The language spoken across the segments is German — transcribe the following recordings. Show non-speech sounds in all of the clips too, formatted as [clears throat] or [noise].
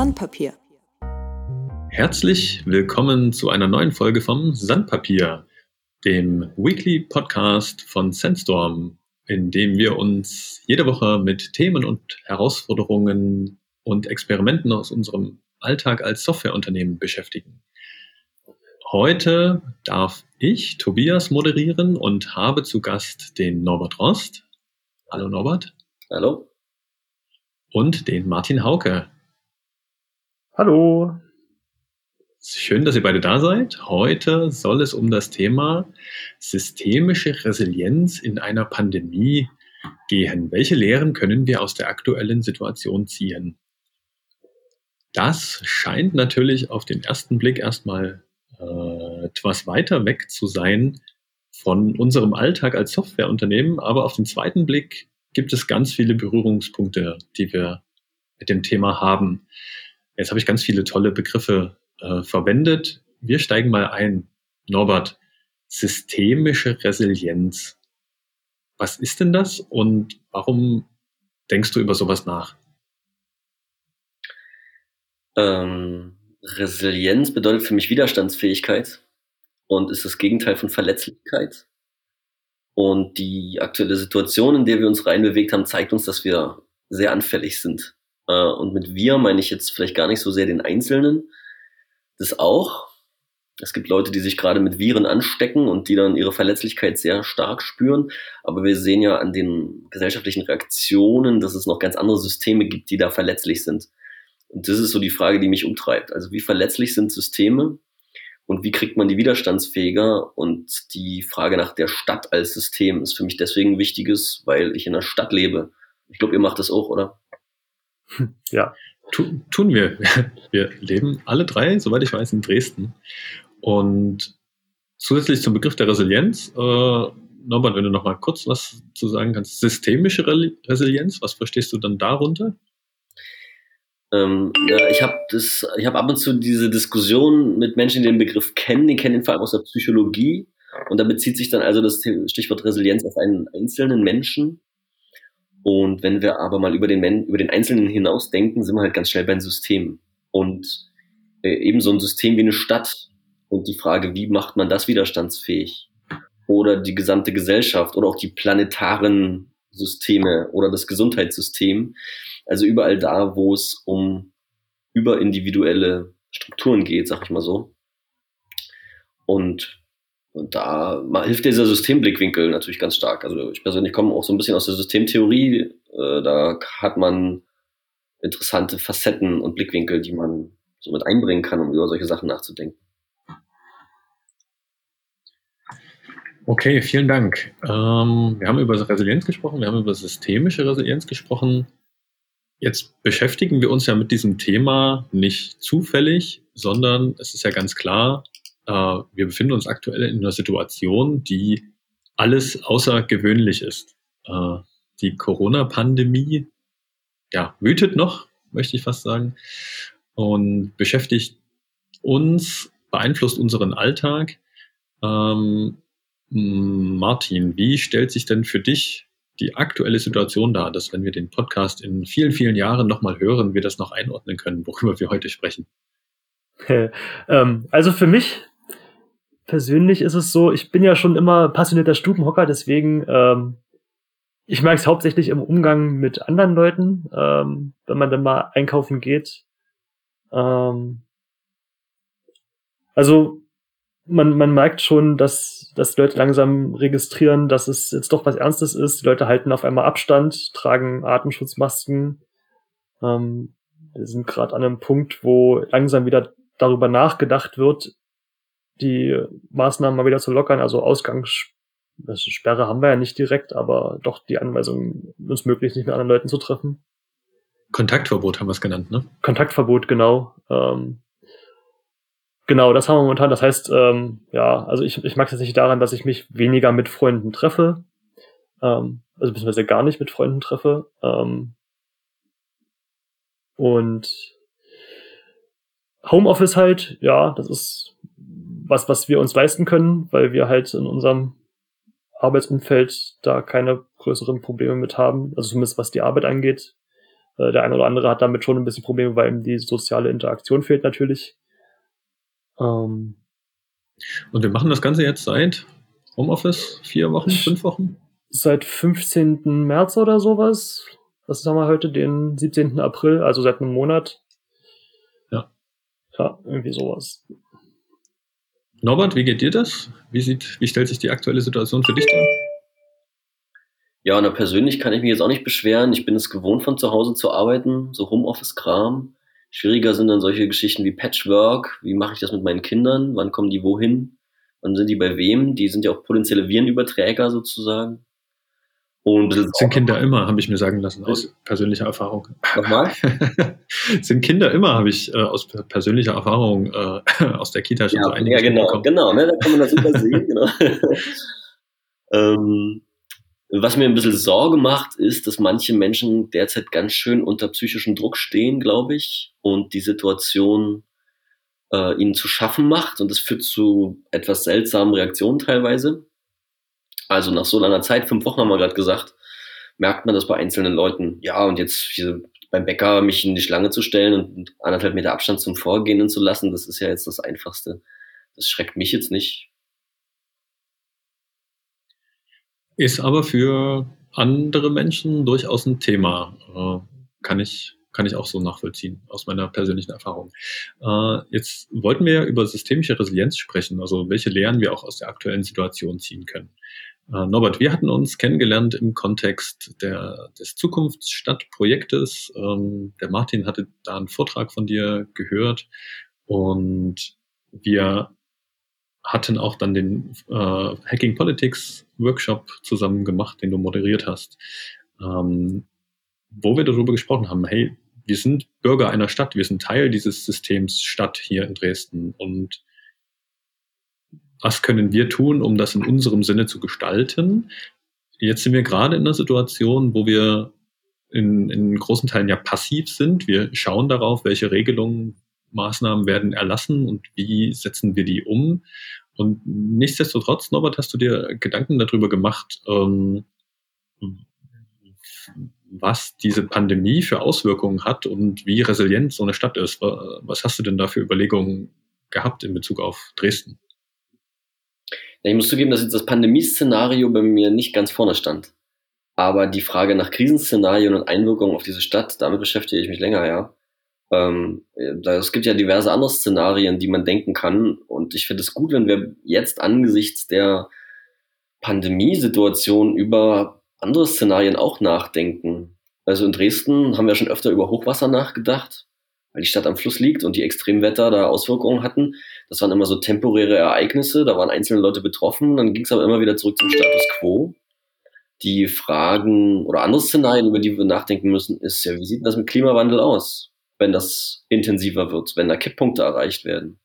Sandpapier. Herzlich willkommen zu einer neuen Folge vom Sandpapier, dem Weekly Podcast von Sandstorm, in dem wir uns jede Woche mit Themen und Herausforderungen und Experimenten aus unserem Alltag als Softwareunternehmen beschäftigen. Heute darf ich, Tobias, moderieren und habe zu Gast den Norbert Rost. Hallo Norbert. Hallo. Und den Martin Hauke. Hallo. Schön, dass ihr beide da seid. Heute soll es um das Thema systemische Resilienz in einer Pandemie gehen. Welche Lehren können wir aus der aktuellen Situation ziehen? Das scheint natürlich auf den ersten Blick erstmal äh, etwas weiter weg zu sein von unserem Alltag als Softwareunternehmen, aber auf den zweiten Blick gibt es ganz viele Berührungspunkte, die wir mit dem Thema haben. Jetzt habe ich ganz viele tolle Begriffe äh, verwendet. Wir steigen mal ein. Norbert, systemische Resilienz. Was ist denn das und warum denkst du über sowas nach? Ähm, Resilienz bedeutet für mich Widerstandsfähigkeit und ist das Gegenteil von Verletzlichkeit. Und die aktuelle Situation, in der wir uns reinbewegt haben, zeigt uns, dass wir sehr anfällig sind. Äh, und mit wir meine ich jetzt vielleicht gar nicht so sehr den Einzelnen. Das auch. Es gibt Leute, die sich gerade mit Viren anstecken und die dann ihre Verletzlichkeit sehr stark spüren. Aber wir sehen ja an den gesellschaftlichen Reaktionen, dass es noch ganz andere Systeme gibt, die da verletzlich sind. Und das ist so die Frage, die mich umtreibt. Also wie verletzlich sind Systeme und wie kriegt man die widerstandsfähiger? Und die Frage nach der Stadt als System ist für mich deswegen wichtiges, weil ich in einer Stadt lebe. Ich glaube, ihr macht das auch, oder? Ja. Tu, tun wir. [laughs] Wir leben alle drei, soweit ich weiß, in Dresden. Und zusätzlich zum Begriff der Resilienz, äh, Norbert, wenn du noch mal kurz was zu sagen kannst, systemische Resilienz, was verstehst du dann darunter? Ähm, ja, ich habe das, ich habe ab und zu diese Diskussion mit Menschen, die den Begriff kennen, die kennen ihn vor allem aus der Psychologie. Und da bezieht sich dann also das Stichwort Resilienz auf einen einzelnen Menschen. Und wenn wir aber mal über den, Men über den Einzelnen hinaus denken, sind wir halt ganz schnell beim System. Und äh, eben so ein System wie eine Stadt und die Frage, wie macht man das widerstandsfähig? Oder die gesamte Gesellschaft oder auch die planetaren Systeme oder das Gesundheitssystem. Also überall da, wo es um überindividuelle Strukturen geht, sag ich mal so. Und, und da hilft dieser Systemblickwinkel natürlich ganz stark. Also ich persönlich komme auch so ein bisschen aus der Systemtheorie. Äh, da hat man interessante Facetten und Blickwinkel, die man so mit einbringen kann, um über solche Sachen nachzudenken. Okay, vielen Dank. Ähm, wir haben über Resilienz gesprochen, wir haben über systemische Resilienz gesprochen. Jetzt beschäftigen wir uns ja mit diesem Thema nicht zufällig, sondern es ist ja ganz klar, äh, wir befinden uns aktuell in einer Situation, die alles außergewöhnlich ist. Äh, die Corona-Pandemie ja, wütet noch, möchte ich fast sagen, und beschäftigt uns, beeinflusst unseren Alltag. Ähm, Martin, wie stellt sich denn für dich die aktuelle Situation dar, dass wenn wir den Podcast in vielen, vielen Jahren nochmal hören, wir das noch einordnen können, worüber wir heute sprechen? [laughs] ähm, also für mich persönlich ist es so, ich bin ja schon immer passionierter Stubenhocker, deswegen ähm, ich merke es hauptsächlich im Umgang mit anderen Leuten, ähm, wenn man dann mal einkaufen geht. Ähm, also man, man merkt schon, dass, dass Leute langsam registrieren, dass es jetzt doch was Ernstes ist. Die Leute halten auf einmal Abstand, tragen Atemschutzmasken. Ähm, wir sind gerade an einem Punkt, wo langsam wieder darüber nachgedacht wird, die Maßnahmen mal wieder zu lockern. Also Ausgangssperre haben wir ja nicht direkt, aber doch die Anweisung, uns möglichst nicht mit anderen Leuten zu treffen. Kontaktverbot haben wir es genannt, ne? Kontaktverbot, genau. Ähm, Genau, das haben wir momentan. Das heißt, ähm, ja, also ich, ich mag es jetzt nicht daran, dass ich mich weniger mit Freunden treffe. Ähm, also beziehungsweise gar nicht mit Freunden treffe. Ähm, und Homeoffice halt, ja, das ist was, was wir uns leisten können, weil wir halt in unserem Arbeitsumfeld da keine größeren Probleme mit haben, also zumindest was die Arbeit angeht. Äh, der eine oder andere hat damit schon ein bisschen Probleme, weil ihm die soziale Interaktion fehlt natürlich. Ähm, und wir machen das Ganze jetzt seit Homeoffice, vier Wochen, fünf Wochen? Seit 15. März oder sowas. Was haben wir heute? Den 17. April, also seit einem Monat. Ja. Ja, irgendwie sowas. Norbert, wie geht dir das? Wie, sieht, wie stellt sich die aktuelle Situation für dich dar? Ja, und persönlich kann ich mich jetzt auch nicht beschweren. Ich bin es gewohnt, von zu Hause zu arbeiten, so Homeoffice-Kram. Schwieriger sind dann solche Geschichten wie Patchwork. Wie mache ich das mit meinen Kindern? Wann kommen die wohin? Wann sind die bei wem? Die sind ja auch potenzielle Virenüberträger sozusagen. Und das sind Kinder immer, habe ich mir sagen lassen, aus persönlicher Erfahrung. [laughs] Nochmal? [laughs] sind Kinder immer, habe ich äh, aus persönlicher Erfahrung äh, [laughs] aus der Kita schon ja, so einiges Ja, genau, bekommen. genau, ne, da kann man das super sehen, genau. ähm, was mir ein bisschen Sorge macht, ist, dass manche Menschen derzeit ganz schön unter psychischem Druck stehen, glaube ich, und die Situation äh, ihnen zu schaffen macht. Und das führt zu etwas seltsamen Reaktionen teilweise. Also nach so langer Zeit, fünf Wochen haben wir gerade gesagt, merkt man das bei einzelnen Leuten. Ja, und jetzt hier beim Bäcker mich in die Schlange zu stellen und anderthalb Meter Abstand zum Vorgehen zu lassen, das ist ja jetzt das Einfachste. Das schreckt mich jetzt nicht. Ist aber für andere Menschen durchaus ein Thema. Äh, kann ich, kann ich auch so nachvollziehen, aus meiner persönlichen Erfahrung. Äh, jetzt wollten wir ja über systemische Resilienz sprechen, also welche Lehren wir auch aus der aktuellen Situation ziehen können. Äh, Norbert, wir hatten uns kennengelernt im Kontext der, des Zukunftsstadtprojektes. Ähm, der Martin hatte da einen Vortrag von dir gehört und wir hatten auch dann den äh, Hacking Politics Workshop zusammen gemacht, den du moderiert hast, ähm, wo wir darüber gesprochen haben, hey, wir sind Bürger einer Stadt, wir sind Teil dieses Systems Stadt hier in Dresden und was können wir tun, um das in unserem Sinne zu gestalten? Jetzt sind wir gerade in einer Situation, wo wir in, in großen Teilen ja passiv sind. Wir schauen darauf, welche Regelungen Maßnahmen werden erlassen und wie setzen wir die um. Und nichtsdestotrotz, Norbert, hast du dir Gedanken darüber gemacht, ähm, was diese Pandemie für Auswirkungen hat und wie resilient so eine Stadt ist. Was hast du denn da für Überlegungen gehabt in Bezug auf Dresden? Ja, ich muss zugeben, dass jetzt das Pandemieszenario bei mir nicht ganz vorne stand. Aber die Frage nach Krisenszenarien und Einwirkungen auf diese Stadt, damit beschäftige ich mich länger, ja. Ähm, es gibt ja diverse andere Szenarien, die man denken kann. Und ich finde es gut, wenn wir jetzt angesichts der Pandemiesituation über andere Szenarien auch nachdenken. Also in Dresden haben wir schon öfter über Hochwasser nachgedacht, weil die Stadt am Fluss liegt und die Extremwetter da Auswirkungen hatten. Das waren immer so temporäre Ereignisse, da waren einzelne Leute betroffen, dann ging es aber immer wieder zurück zum Status quo. Die Fragen oder andere Szenarien, über die wir nachdenken müssen, ist ja, wie sieht das mit Klimawandel aus? wenn das intensiver wird, wenn da Kipppunkte erreicht werden?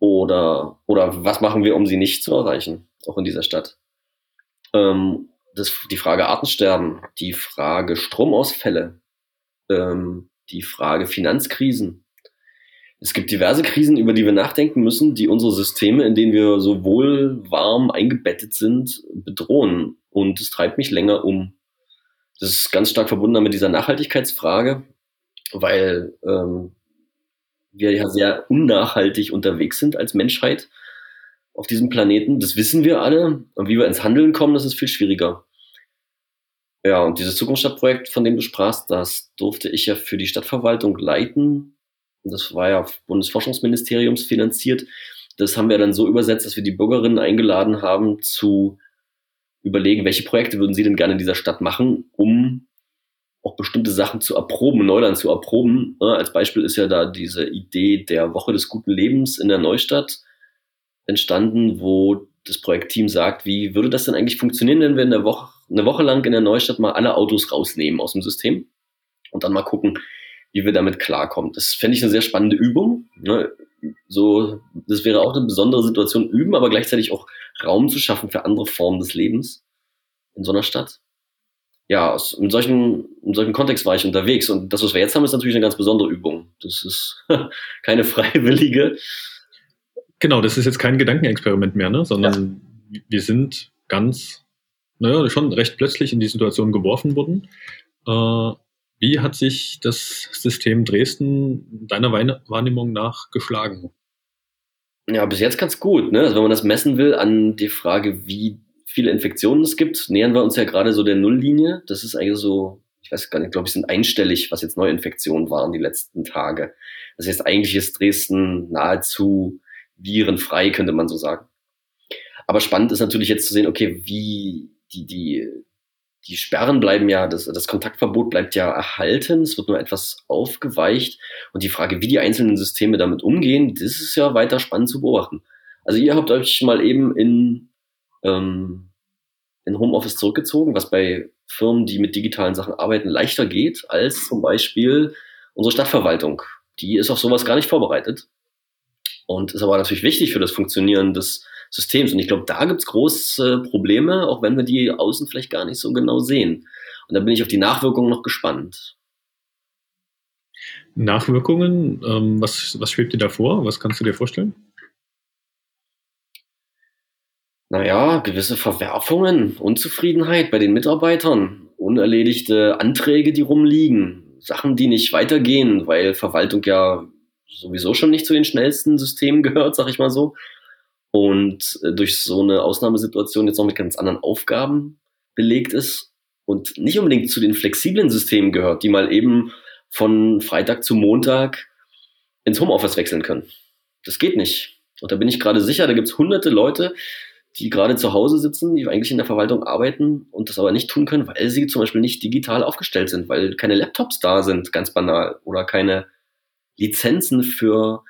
Oder, oder was machen wir, um sie nicht zu erreichen, auch in dieser Stadt? Ähm, das, die Frage Artensterben, die Frage Stromausfälle, ähm, die Frage Finanzkrisen. Es gibt diverse Krisen, über die wir nachdenken müssen, die unsere Systeme, in denen wir so wohl warm eingebettet sind, bedrohen. Und es treibt mich länger um. Das ist ganz stark verbunden mit dieser Nachhaltigkeitsfrage weil ähm, wir ja sehr unnachhaltig unterwegs sind als Menschheit auf diesem Planeten. Das wissen wir alle. Und wie wir ins Handeln kommen, das ist viel schwieriger. Ja, und dieses Zukunftsstadtprojekt, von dem du sprachst, das durfte ich ja für die Stadtverwaltung leiten. Das war ja Bundesforschungsministeriums finanziert. Das haben wir dann so übersetzt, dass wir die Bürgerinnen eingeladen haben zu überlegen, welche Projekte würden sie denn gerne in dieser Stadt machen, um auch bestimmte Sachen zu erproben, Neuland zu erproben. Als Beispiel ist ja da diese Idee der Woche des guten Lebens in der Neustadt entstanden, wo das Projektteam sagt, wie würde das denn eigentlich funktionieren, wenn wir in der Woche, eine Woche lang in der Neustadt mal alle Autos rausnehmen aus dem System und dann mal gucken, wie wir damit klarkommen. Das fände ich eine sehr spannende Übung. Ne? So, das wäre auch eine besondere Situation üben, aber gleichzeitig auch Raum zu schaffen für andere Formen des Lebens in so einer Stadt ja, aus, in, solchen, in solchen Kontext war ich unterwegs. Und das, was wir jetzt haben, ist natürlich eine ganz besondere Übung. Das ist [laughs] keine freiwillige. Genau, das ist jetzt kein Gedankenexperiment mehr, ne? sondern ja. wir sind ganz, naja, schon recht plötzlich in die Situation geworfen worden. Äh, Wie hat sich das System Dresden deiner Wahrnehmung nach geschlagen? Ja, bis jetzt ganz gut. Ne? Also wenn man das messen will an die Frage, wie viele Infektionen es gibt, nähern wir uns ja gerade so der Nulllinie. Das ist eigentlich so, ich weiß gar nicht, glaube ich, sind einstellig, was jetzt Neuinfektionen waren die letzten Tage. Das heißt, eigentlich ist Dresden nahezu virenfrei, könnte man so sagen. Aber spannend ist natürlich jetzt zu sehen, okay, wie die, die, die Sperren bleiben ja, das, das Kontaktverbot bleibt ja erhalten, es wird nur etwas aufgeweicht. Und die Frage, wie die einzelnen Systeme damit umgehen, das ist ja weiter spannend zu beobachten. Also ihr habt euch mal eben in, ähm, in Homeoffice zurückgezogen, was bei Firmen, die mit digitalen Sachen arbeiten, leichter geht als zum Beispiel unsere Stadtverwaltung. Die ist auf sowas gar nicht vorbereitet. Und ist aber natürlich wichtig für das Funktionieren des Systems. Und ich glaube, da gibt's große Probleme, auch wenn wir die außen vielleicht gar nicht so genau sehen. Und da bin ich auf die Nachwirkungen noch gespannt. Nachwirkungen, ähm, was, was schwebt dir da vor? Was kannst du dir vorstellen? Naja, gewisse Verwerfungen, Unzufriedenheit bei den Mitarbeitern, unerledigte Anträge, die rumliegen, Sachen, die nicht weitergehen, weil Verwaltung ja sowieso schon nicht zu den schnellsten Systemen [laughs] gehört, sag ich mal so und äh, durch so eine Ausnahmesituation jetzt noch mit ganz anderen Aufgaben belegt ist und nicht unbedingt zu den flexiblen Systemen gehört, die mal eben von Freitag zu Montag ins Homeoffice wechseln können. Das geht nicht. Und da bin ich gerade sicher, da gibt es hunderte Leute, die gerade zu Hause sitzen, die eigentlich in der Verwaltung arbeiten und das aber nicht tun können, weil sie zum Beispiel nicht digital aufgestellt sind, weil keine Laptops da sind, ganz banal, oder keine Lizenzen für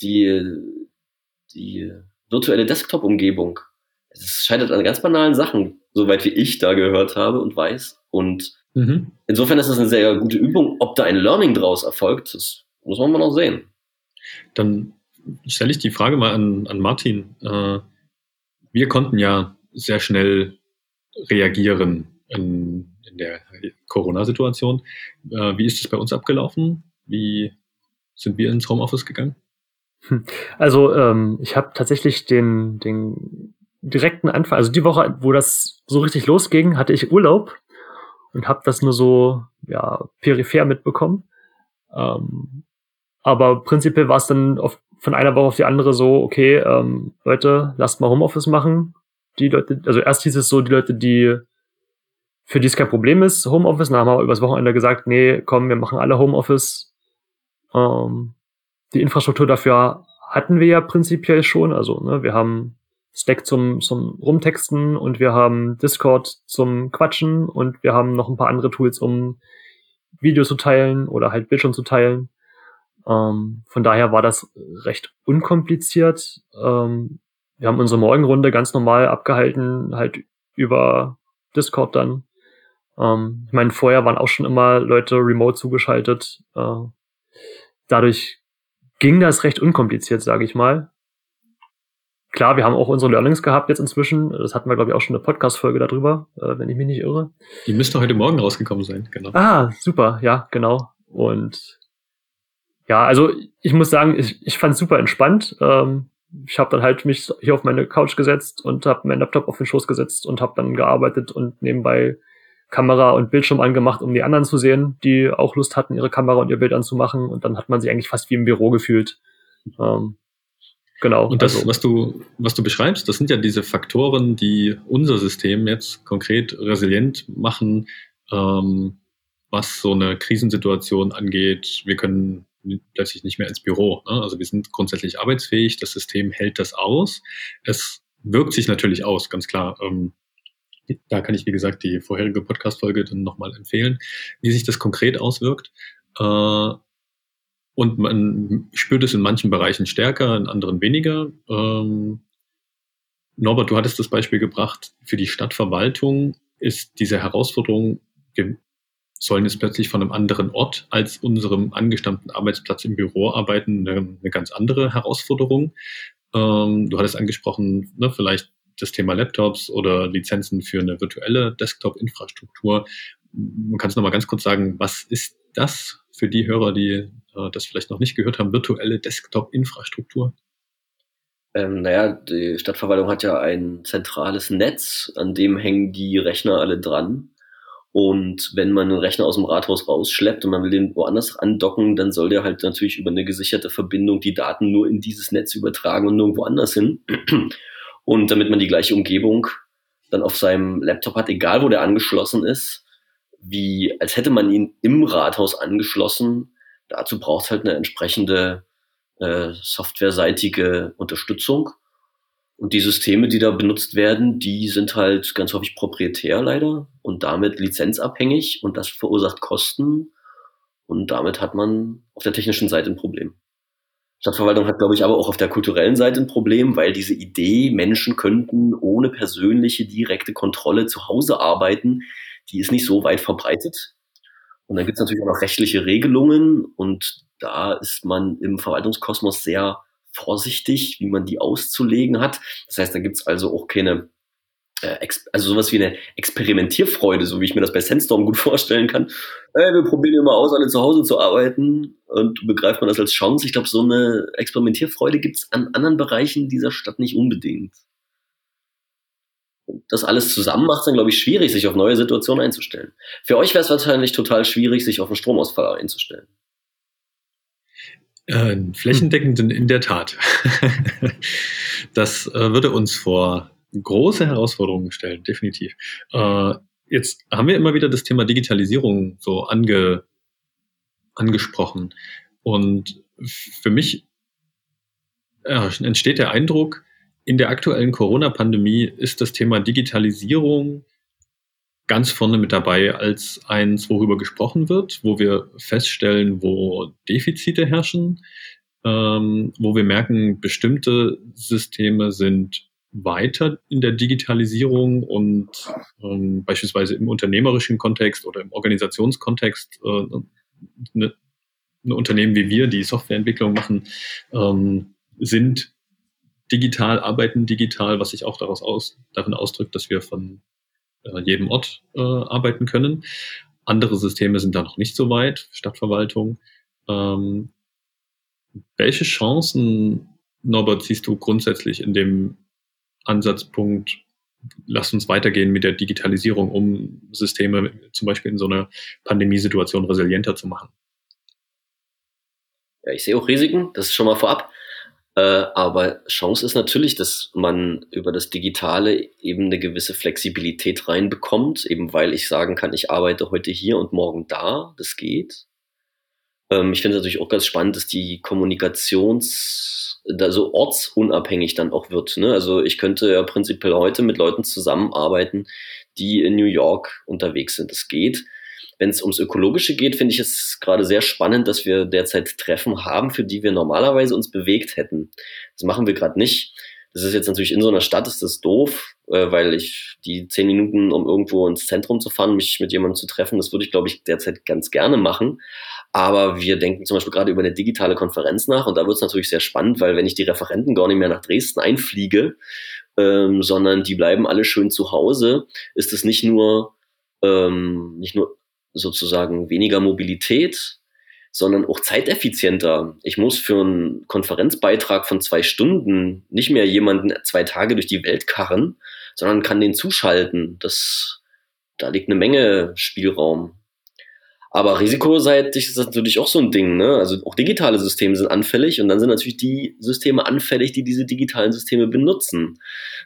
die, die virtuelle Desktop-Umgebung. Es scheitert an ganz banalen Sachen, soweit wie ich da gehört habe und weiß. Und mhm. insofern ist es eine sehr gute Übung. Ob da ein Learning draus erfolgt, das muss man mal noch sehen. Dann stelle ich die Frage mal an, an Martin. Äh, wir konnten ja sehr schnell reagieren in, in der Corona-Situation. Äh, wie ist es bei uns abgelaufen? Wie sind wir ins Homeoffice gegangen? Hm. Also ähm, ich habe tatsächlich den, den direkten Anfang, also die Woche, wo das so richtig losging, hatte ich Urlaub und habe das nur so ja peripher mitbekommen. Ähm, aber prinzipiell war es dann auf, von einer Woche auf die andere so, okay, ähm, Leute, lasst mal Homeoffice machen. Die Leute, also erst hieß es so, die Leute, die für die es kein Problem ist, Homeoffice, dann haben wir übers Wochenende gesagt, nee, komm, wir machen alle Homeoffice. Ähm, die Infrastruktur dafür hatten wir ja prinzipiell schon. Also ne, wir haben Slack zum, zum Rumtexten und wir haben Discord zum Quatschen und wir haben noch ein paar andere Tools, um Videos zu teilen oder halt Bildschirm zu teilen. Ähm, von daher war das recht unkompliziert. Ähm, wir haben unsere Morgenrunde ganz normal abgehalten, halt über Discord dann. Ähm, ich meine, vorher waren auch schon immer Leute remote zugeschaltet. Äh, dadurch ging das recht unkompliziert, sage ich mal. Klar, wir haben auch unsere Learnings gehabt jetzt inzwischen. Das hatten wir, glaube ich, auch schon eine Podcast-Folge darüber, äh, wenn ich mich nicht irre. Die müsste heute Morgen rausgekommen sein, genau. Ah, super, ja, genau. Und ja, also ich muss sagen, ich, ich fand es super entspannt. Ähm, ich habe dann halt mich hier auf meine Couch gesetzt und habe meinen Laptop auf den Schoß gesetzt und habe dann gearbeitet und nebenbei Kamera und Bildschirm angemacht, um die anderen zu sehen, die auch Lust hatten, ihre Kamera und ihr Bild anzumachen. Und dann hat man sich eigentlich fast wie im Büro gefühlt. Ähm, genau. Und das, also. was du, was du beschreibst, das sind ja diese Faktoren, die unser System jetzt konkret resilient machen, ähm, was so eine Krisensituation angeht. Wir können plötzlich nicht mehr ins Büro. Ne? Also wir sind grundsätzlich arbeitsfähig, das System hält das aus. Es wirkt sich natürlich aus, ganz klar. Ähm, da kann ich, wie gesagt, die vorherige Podcast-Folge dann nochmal empfehlen, wie sich das konkret auswirkt. Äh, und man spürt es in manchen Bereichen stärker, in anderen weniger. Ähm, Norbert, du hattest das Beispiel gebracht, für die Stadtverwaltung ist diese Herausforderung, wir sollen jetzt plötzlich von einem anderen Ort als unserem angestammten Arbeitsplatz im Büro arbeiten, eine, ganz andere Herausforderung. Ähm, du hattest angesprochen, ne, vielleicht das Thema Laptops oder Lizenzen für eine virtuelle Desktop-Infrastruktur. Man kann es nochmal ganz kurz sagen, was ist das für die Hörer, die äh, das vielleicht noch nicht gehört haben, virtuelle Desktop-Infrastruktur? Ähm, naja, die Stadtverwaltung hat ja ein zentrales Netz, an dem hängen die Rechner alle dran. Und wenn man einen Rechner aus dem Rathaus rausschleppt und man will den woanders andocken, dann soll der halt natürlich über eine gesicherte Verbindung die Daten nur in dieses Netz übertragen und nirgendwo anders hin. Und damit man die gleiche Umgebung dann auf seinem Laptop hat, egal wo der angeschlossen ist, wie als hätte man ihn im Rathaus angeschlossen. Dazu braucht es halt eine entsprechende äh, softwareseitige Unterstützung. Und die Systeme, die da benutzt werden, die sind halt ganz häufig proprietär leider und damit lizenzabhängig und das verursacht Kosten und damit hat man auf der technischen Seite ein Problem. Stadtverwaltung hat, glaube ich, aber auch auf der kulturellen Seite ein Problem, weil diese Idee, Menschen könnten ohne persönliche direkte Kontrolle zu Hause arbeiten, die ist nicht so weit verbreitet. Und dann gibt es natürlich auch noch rechtliche Regelungen und da ist man im Verwaltungskosmos sehr vorsichtig, wie man die auszulegen hat. Das heißt, da gibt es also auch keine, also sowas wie eine Experimentierfreude, so wie ich mir das bei Sandstorm gut vorstellen kann. Äh, wir probieren immer aus, alle zu Hause zu arbeiten und begreift man das als Chance. Ich glaube, so eine Experimentierfreude gibt es an anderen Bereichen dieser Stadt nicht unbedingt. Das alles zusammen macht es dann, glaube ich, schwierig, sich auf neue Situationen einzustellen. Für euch wäre es wahrscheinlich total schwierig, sich auf einen Stromausfall einzustellen. Äh, flächendeckend in der Tat. [laughs] das äh, würde uns vor große Herausforderungen stellen, definitiv. Äh, jetzt haben wir immer wieder das Thema Digitalisierung so ange, angesprochen. Und für mich äh, entsteht der Eindruck, in der aktuellen Corona-Pandemie ist das Thema Digitalisierung ganz vorne mit dabei als eins, worüber gesprochen wird, wo wir feststellen, wo Defizite herrschen, ähm, wo wir merken, bestimmte Systeme sind weiter in der Digitalisierung und ähm, beispielsweise im unternehmerischen Kontext oder im Organisationskontext äh, ne, ein Unternehmen wie wir, die Softwareentwicklung machen, ähm, sind digital, arbeiten digital, was sich auch daraus aus, darin ausdrückt, dass wir von äh, jedem Ort äh, arbeiten können. Andere Systeme sind da noch nicht so weit, Stadtverwaltung. Ähm, welche Chancen, Norbert, siehst du grundsätzlich in dem Ansatzpunkt, lass uns weitergehen mit der Digitalisierung, um Systeme zum Beispiel in so einer Pandemiesituation resilienter zu machen? Ja, ich sehe auch Risiken, das ist schon mal vorab. Äh, aber Chance ist natürlich, dass man über das Digitale eben eine gewisse Flexibilität reinbekommt, eben weil ich sagen kann, ich arbeite heute hier und morgen da, das geht. Ähm, ich finde es natürlich auch ganz spannend, dass die Kommunikations, also ortsunabhängig dann auch wird. Ne? Also ich könnte ja prinzipiell heute mit Leuten zusammenarbeiten, die in New York unterwegs sind. Das geht. Wenn es ums Ökologische geht, finde ich es gerade sehr spannend, dass wir derzeit Treffen haben, für die wir normalerweise uns bewegt hätten. Das machen wir gerade nicht. Das ist jetzt natürlich in so einer Stadt ist das doof, äh, weil ich die zehn Minuten, um irgendwo ins Zentrum zu fahren, mich mit jemandem zu treffen, das würde ich, glaube ich, derzeit ganz gerne machen. Aber wir denken zum Beispiel gerade über eine digitale Konferenz nach und da wird es natürlich sehr spannend, weil wenn ich die Referenten gar nicht mehr nach Dresden einfliege, ähm, sondern die bleiben alle schön zu Hause, ist es nicht nur ähm, nicht nur sozusagen weniger Mobilität, sondern auch zeiteffizienter. Ich muss für einen Konferenzbeitrag von zwei Stunden nicht mehr jemanden zwei Tage durch die Welt karren, sondern kann den zuschalten. Das, da liegt eine Menge Spielraum. Aber risikoseitig ist das natürlich auch so ein Ding. Ne? Also auch digitale Systeme sind anfällig und dann sind natürlich die Systeme anfällig, die diese digitalen Systeme benutzen.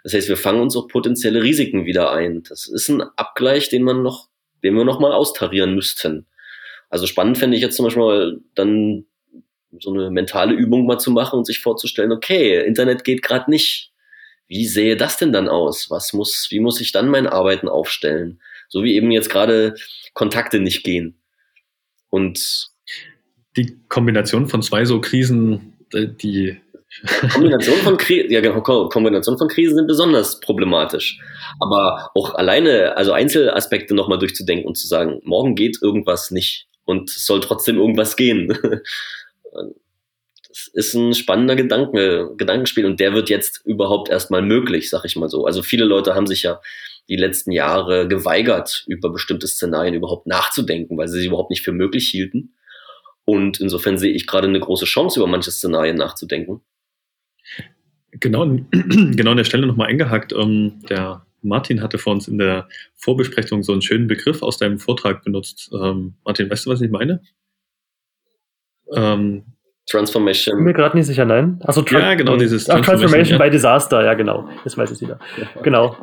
Das heißt, wir fangen uns auch potenzielle Risiken wieder ein. Das ist ein Abgleich, den man noch den wir nochmal austarieren müssten. Also spannend fände ich jetzt zum Beispiel dann so eine mentale Übung mal zu machen und sich vorzustellen, okay, Internet geht gerade nicht. Wie sähe das denn dann aus? Was muss, wie muss ich dann mein Arbeiten aufstellen? So wie eben jetzt gerade Kontakte nicht gehen. Und die Kombination von zwei so Krisen, äh, die Kombination von, Kri ja, genau, Kombination von Krisen sind besonders problematisch. Aber auch alleine, also Einzelaspekte nochmal durchzudenken und zu sagen, morgen geht irgendwas nicht und es soll trotzdem irgendwas gehen. [laughs] das ist ein spannender Gedanke, Gedankenspiel und der wird jetzt überhaupt erstmal möglich, sag ich mal so. Also viele Leute haben sich ja die letzten Jahre geweigert, über bestimmte Szenarien überhaupt nachzudenken, weil sie sie überhaupt nicht für möglich hielten. Und insofern sehe ich gerade eine große Chance, über manche Szenarien nachzudenken. Genau, [clears throat] genau an der Stelle nochmal eingehakt. Ähm, der Martin hatte vor uns in der Vorbesprechung so einen schönen Begriff aus deinem Vortrag benutzt. Ähm, Martin, weißt du, was ich meine? Ähm, Transformation. Ich bin mir gerade nicht sicher, nein. Also ja, genau, dieses Transformation, Transformation ja. by Disaster, ja, genau. Das weiß ich wieder. Ja. Genau.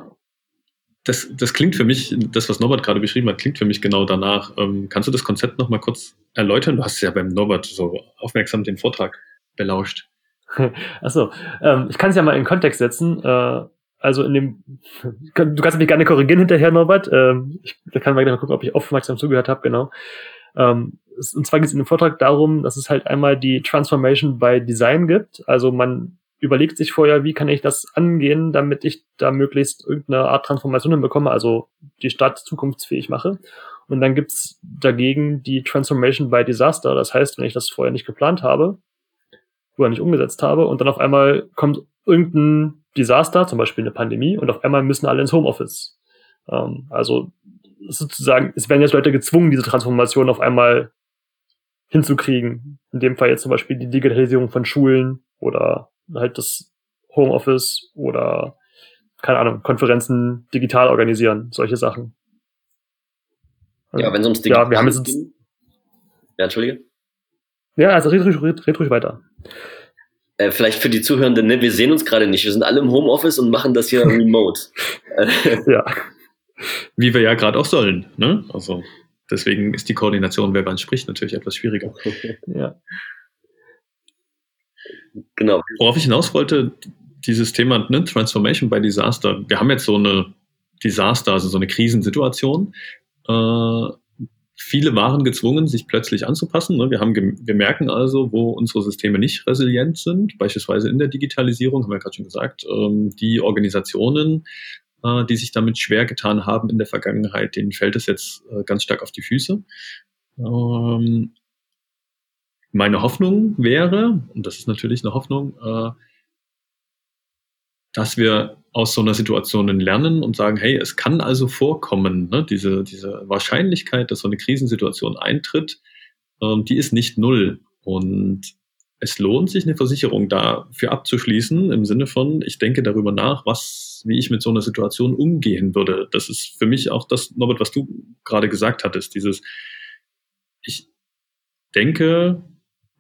Das, das klingt für mich, das, was Norbert gerade beschrieben hat, klingt für mich genau danach. Ähm, kannst du das Konzept nochmal kurz erläutern? Du hast ja beim Norbert so aufmerksam den Vortrag belauscht. [laughs] Achso, ähm, ich kann es ja mal in Kontext setzen. Äh, also in dem, [laughs] du kannst mich gerne korrigieren hinterher, Norbert. Ähm, ich, da kann man gleich mal gucken, ob ich aufmerksam zugehört habe, genau. Ähm, und zwar geht es in dem Vortrag darum, dass es halt einmal die Transformation by Design gibt. Also man überlegt sich vorher, wie kann ich das angehen, damit ich da möglichst irgendeine Art Transformation hinbekomme, also die Stadt zukunftsfähig mache. Und dann gibt's dagegen die Transformation by Disaster. Das heißt, wenn ich das vorher nicht geplant habe oder nicht umgesetzt habe und dann auf einmal kommt irgendein Desaster, zum Beispiel eine Pandemie, und auf einmal müssen alle ins Homeoffice. Ähm, also sozusagen, es werden jetzt Leute gezwungen, diese Transformation auf einmal hinzukriegen. In dem Fall jetzt zum Beispiel die Digitalisierung von Schulen oder halt das Homeoffice oder keine Ahnung, Konferenzen digital organisieren, solche Sachen. Ja, wenn es ums Digital ja, wir haben jetzt. Ja, Entschuldige. Ja, also red ruhig, red, red ruhig weiter. Äh, vielleicht für die Zuhörenden, ne? wir sehen uns gerade nicht. Wir sind alle im Homeoffice und machen das hier [laughs] remote. ja. Wie wir ja gerade auch sollen. Ne? Also deswegen ist die Koordination, wer wann spricht, natürlich etwas schwieriger. [laughs] ja. Genau. Worauf ich hinaus wollte, dieses Thema ne, Transformation by Disaster. Wir haben jetzt so eine Disaster, also so eine Krisensituation. Äh, viele waren gezwungen, sich plötzlich anzupassen. Ne? Wir, haben wir merken also, wo unsere Systeme nicht resilient sind, beispielsweise in der Digitalisierung, haben wir gerade schon gesagt. Ähm, die Organisationen, äh, die sich damit schwer getan haben in der Vergangenheit, denen fällt es jetzt äh, ganz stark auf die Füße. Ähm, meine Hoffnung wäre, und das ist natürlich eine Hoffnung, äh, dass wir aus so einer Situation lernen und sagen, hey, es kann also vorkommen, ne, diese, diese Wahrscheinlichkeit, dass so eine Krisensituation eintritt, ähm, die ist nicht null. Und es lohnt sich, eine Versicherung dafür abzuschließen, im Sinne von, ich denke darüber nach, was, wie ich mit so einer Situation umgehen würde. Das ist für mich auch das, Norbert, was du gerade gesagt hattest, dieses, ich denke,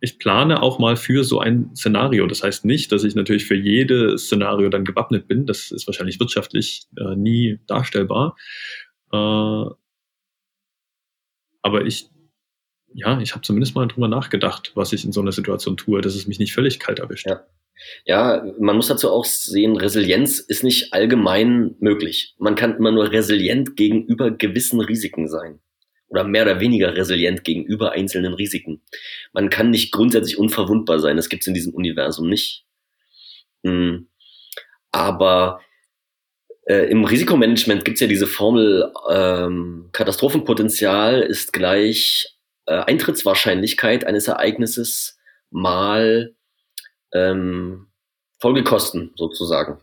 ich plane auch mal für so ein Szenario. Das heißt nicht, dass ich natürlich für jedes Szenario dann gewappnet bin. Das ist wahrscheinlich wirtschaftlich äh, nie darstellbar. Äh, aber ich, ja, ich habe zumindest mal drüber nachgedacht, was ich in so einer Situation tue, dass es mich nicht völlig kalt erwischt. Ja. Ja, man muss dazu auch sehen, Resilienz ist nicht allgemein möglich. Man kann immer nur resilient gegenüber gewissen Risiken sein oder mehr oder weniger resilient gegenüber einzelnen Risiken. Man kann nicht grundsätzlich unverwundbar sein. Das gibt es in diesem Universum nicht. Hm. Aber äh, im Risikomanagement gibt es ja diese Formel, ähm, Katastrophenpotenzial ist gleich äh, Eintrittswahrscheinlichkeit eines Ereignisses mal ähm, Folgekosten sozusagen.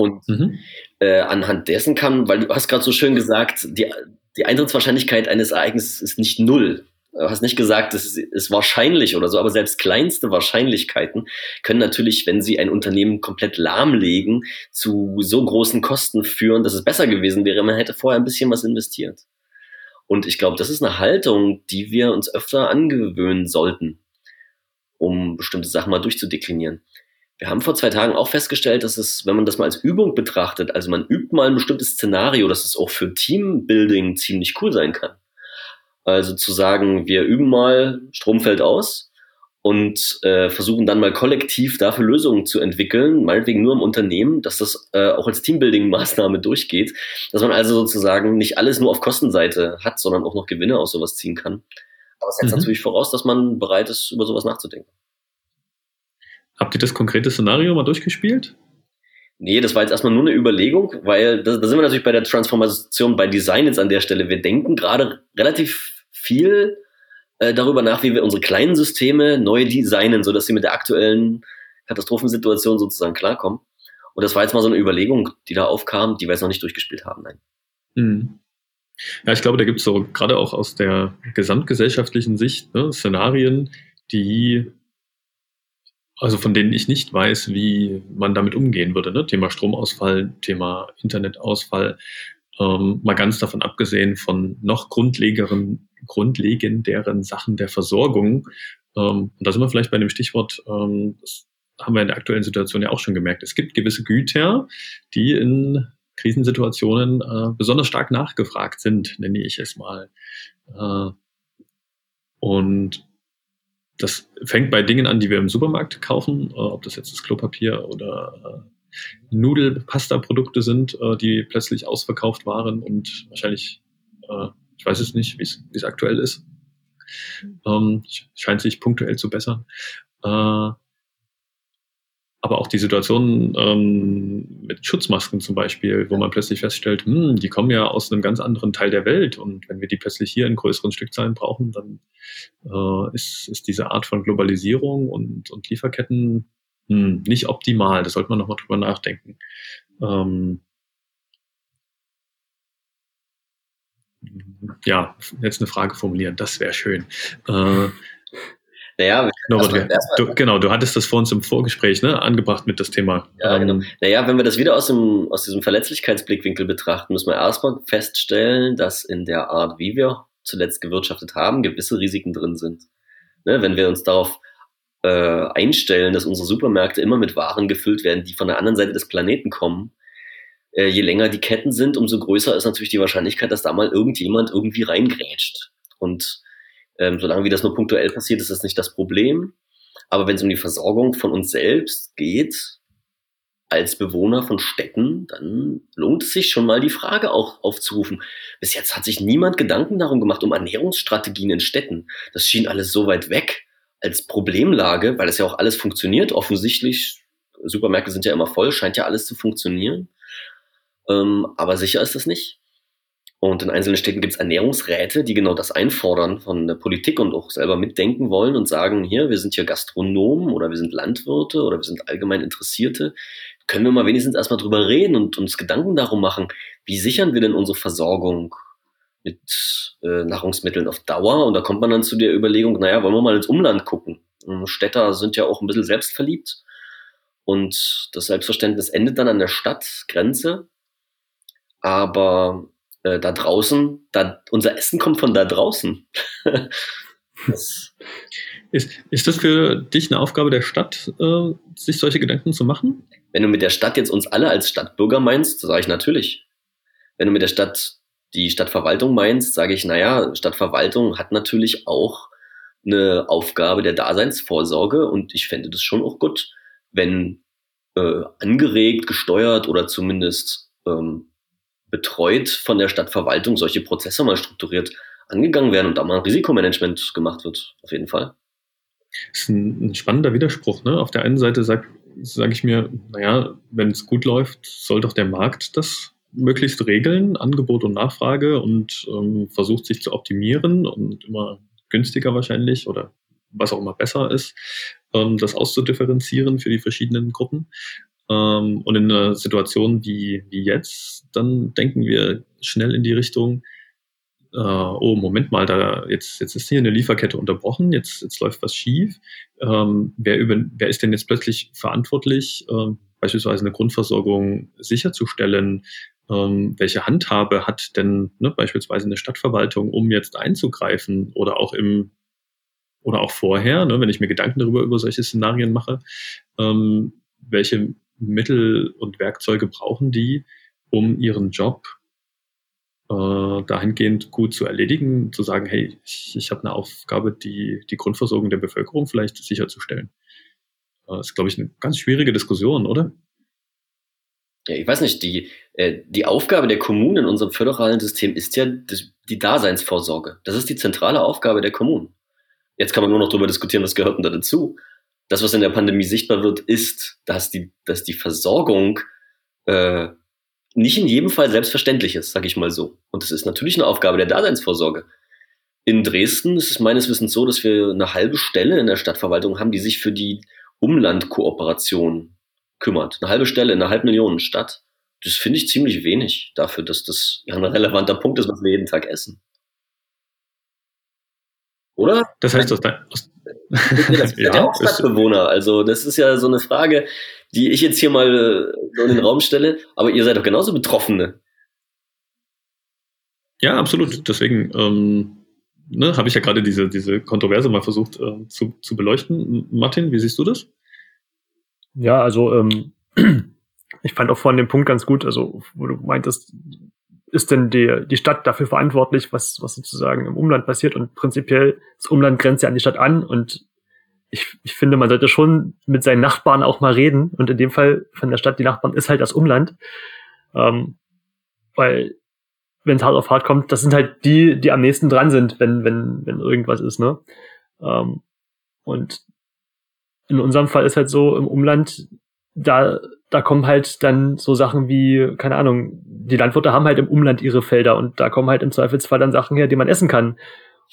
Und mhm. äh, anhand dessen kann, weil du hast gerade so schön gesagt, die, die Eintrittswahrscheinlichkeit eines Ereignisses ist nicht null. Du hast nicht gesagt, es ist wahrscheinlich oder so, aber selbst kleinste Wahrscheinlichkeiten können natürlich, wenn sie ein Unternehmen komplett lahmlegen, zu so großen Kosten führen, dass es besser gewesen wäre, man hätte vorher ein bisschen was investiert. Und ich glaube, das ist eine Haltung, die wir uns öfter angewöhnen sollten, um bestimmte Sachen mal durchzudeklinieren. Wir haben vor zwei Tagen auch festgestellt, dass es, wenn man das mal als Übung betrachtet, also man übt mal ein bestimmtes Szenario, dass es auch für Teambuilding ziemlich cool sein kann. Also zu sagen, wir üben mal, Strom fällt aus und äh, versuchen dann mal kollektiv dafür Lösungen zu entwickeln, meinetwegen nur im Unternehmen, dass das äh, auch als Teambuilding-Maßnahme durchgeht, dass man also sozusagen nicht alles nur auf Kostenseite hat, sondern auch noch Gewinne aus sowas ziehen kann. Aber es setzt mhm. natürlich voraus, dass man bereit ist, über sowas nachzudenken. Habt ihr das konkrete Szenario mal durchgespielt? Nee, das war jetzt erstmal nur eine Überlegung, weil da, da sind wir natürlich bei der Transformation bei Design jetzt an der Stelle. Wir denken gerade relativ viel äh, darüber nach, wie wir unsere kleinen Systeme neu designen, sodass sie mit der aktuellen Katastrophensituation sozusagen klarkommen. Und das war jetzt mal so eine Überlegung, die da aufkam, die wir jetzt noch nicht durchgespielt haben. Nein. Mhm. Ja, ich glaube, da gibt es so gerade auch aus der gesamtgesellschaftlichen Sicht ne, Szenarien, die also von denen ich nicht weiß, wie man damit umgehen würde. Ne? Thema Stromausfall, Thema Internetausfall. Ähm, mal ganz davon abgesehen von noch grundlegeren, grundlegenderen Sachen der Versorgung. Ähm, und da sind wir vielleicht bei dem Stichwort, ähm, das haben wir in der aktuellen Situation ja auch schon gemerkt. Es gibt gewisse Güter, die in Krisensituationen äh, besonders stark nachgefragt sind, nenne ich es mal. Äh, und das fängt bei Dingen an, die wir im Supermarkt kaufen, äh, ob das jetzt das Klopapier oder äh, Nudelpasta-Produkte sind, äh, die plötzlich ausverkauft waren und wahrscheinlich, äh, ich weiß es nicht, wie es aktuell ist. Ähm, scheint sich punktuell zu bessern. Aber auch die Situation ähm, mit Schutzmasken zum Beispiel, wo man plötzlich feststellt, hm, die kommen ja aus einem ganz anderen Teil der Welt und wenn wir die plötzlich hier in größeren Stückzahlen brauchen, dann äh, ist, ist diese Art von Globalisierung und, und Lieferketten hm, nicht optimal. Da sollte man nochmal drüber nachdenken. Ähm, ja, jetzt eine Frage formulieren, das wäre schön. Äh, naja, Norbert, du, genau, du hattest das vor uns im Vorgespräch ne, angebracht mit das Thema. Ja, genau. ähm, genau. Naja, wenn wir das wieder aus, dem, aus diesem Verletzlichkeitsblickwinkel betrachten, müssen wir erstmal feststellen, dass in der Art, wie wir zuletzt gewirtschaftet haben, gewisse Risiken drin sind. Ne, wenn wir uns darauf äh, einstellen, dass unsere Supermärkte immer mit Waren gefüllt werden, die von der anderen Seite des Planeten kommen, äh, je länger die Ketten sind, umso größer ist natürlich die Wahrscheinlichkeit, dass da mal irgendjemand irgendwie reingrätscht. Und ähm, solange wie das nur punktuell passiert, ist das nicht das Problem. Aber wenn es um die Versorgung von uns selbst geht, als Bewohner von Städten, dann lohnt es sich schon mal die Frage auch aufzurufen. Bis jetzt hat sich niemand Gedanken darum gemacht, um Ernährungsstrategien in Städten. Das schien alles so weit weg als Problemlage, weil es ja auch alles funktioniert. Offensichtlich, Supermärkte sind ja immer voll, scheint ja alles zu funktionieren. Ähm, aber sicher ist das nicht. Und in einzelnen Städten gibt es Ernährungsräte, die genau das einfordern von der Politik und auch selber mitdenken wollen und sagen, hier, wir sind hier Gastronomen oder wir sind Landwirte oder wir sind allgemein Interessierte. Können wir mal wenigstens erstmal drüber reden und uns Gedanken darum machen, wie sichern wir denn unsere Versorgung mit äh, Nahrungsmitteln auf Dauer? Und da kommt man dann zu der Überlegung, naja, wollen wir mal ins Umland gucken. Städter sind ja auch ein bisschen selbstverliebt. Und das Selbstverständnis endet dann an der Stadtgrenze. Aber äh, da draußen, da, unser Essen kommt von da draußen. [laughs] ist, ist das für dich eine Aufgabe der Stadt, äh, sich solche Gedanken zu machen? Wenn du mit der Stadt jetzt uns alle als Stadtbürger meinst, sage ich natürlich. Wenn du mit der Stadt die Stadtverwaltung meinst, sage ich, naja, Stadtverwaltung hat natürlich auch eine Aufgabe der Daseinsvorsorge und ich fände das schon auch gut, wenn äh, angeregt, gesteuert oder zumindest ähm, betreut von der Stadtverwaltung solche Prozesse mal strukturiert angegangen werden und da mal ein Risikomanagement gemacht wird, auf jeden Fall. Das ist ein, ein spannender Widerspruch. Ne? Auf der einen Seite sage sag ich mir, naja, wenn es gut läuft, soll doch der Markt das möglichst regeln, Angebot und Nachfrage und ähm, versucht sich zu optimieren und immer günstiger wahrscheinlich oder was auch immer besser ist, ähm, das auszudifferenzieren für die verschiedenen Gruppen. Ähm, und in einer Situation wie, wie jetzt, dann denken wir schnell in die Richtung, äh, oh, Moment mal, da, jetzt, jetzt ist hier eine Lieferkette unterbrochen, jetzt, jetzt läuft was schief. Ähm, wer, über, wer ist denn jetzt plötzlich verantwortlich, äh, beispielsweise eine Grundversorgung sicherzustellen? Ähm, welche Handhabe hat denn ne, beispielsweise eine Stadtverwaltung, um jetzt einzugreifen oder auch im oder auch vorher, ne, wenn ich mir Gedanken darüber über solche Szenarien mache, ähm, welche Mittel und Werkzeuge brauchen die, um ihren Job äh, dahingehend gut zu erledigen, zu sagen, hey, ich, ich habe eine Aufgabe, die, die Grundversorgung der Bevölkerung vielleicht sicherzustellen. Äh, das ist, glaube ich, eine ganz schwierige Diskussion, oder? Ja, ich weiß nicht, die, äh, die Aufgabe der Kommunen in unserem föderalen System ist ja das, die Daseinsvorsorge. Das ist die zentrale Aufgabe der Kommunen. Jetzt kann man nur noch darüber diskutieren, was gehört denn da dazu das, was in der Pandemie sichtbar wird, ist, dass die, dass die Versorgung äh, nicht in jedem Fall selbstverständlich ist, sage ich mal so. Und das ist natürlich eine Aufgabe der Daseinsvorsorge. In Dresden ist es meines Wissens so, dass wir eine halbe Stelle in der Stadtverwaltung haben, die sich für die Umlandkooperation kümmert. Eine halbe Stelle in einer halben Millionen Stadt. Das finde ich ziemlich wenig dafür, dass das ein relevanter Punkt ist, was wir jeden Tag essen. Oder? Das heißt, aus, aus das [laughs] ja, ja auch Stadtbewohner. Also das ist ja so eine Frage, die ich jetzt hier mal äh, so in den Raum stelle. Aber ihr seid doch genauso Betroffene. Ja, absolut. Deswegen ähm, ne, habe ich ja gerade diese, diese Kontroverse mal versucht äh, zu, zu beleuchten. Martin, wie siehst du das? Ja, also ähm, [clears throat] ich fand auch vorhin den Punkt ganz gut, also wo du meintest, ist denn die, die Stadt dafür verantwortlich, was, was sozusagen im Umland passiert? Und prinzipiell das Umland grenzt ja an die Stadt an. Und ich, ich finde, man sollte schon mit seinen Nachbarn auch mal reden. Und in dem Fall von der Stadt, die Nachbarn ist halt das Umland, ähm, weil wenn es hart auf hart kommt, das sind halt die, die am nächsten dran sind, wenn, wenn, wenn irgendwas ist, ne? Ähm, und in unserem Fall ist halt so, im Umland, da, da kommen halt dann so Sachen wie, keine Ahnung, die Landwirte haben halt im Umland ihre Felder und da kommen halt im Zweifelsfall dann Sachen her, die man essen kann.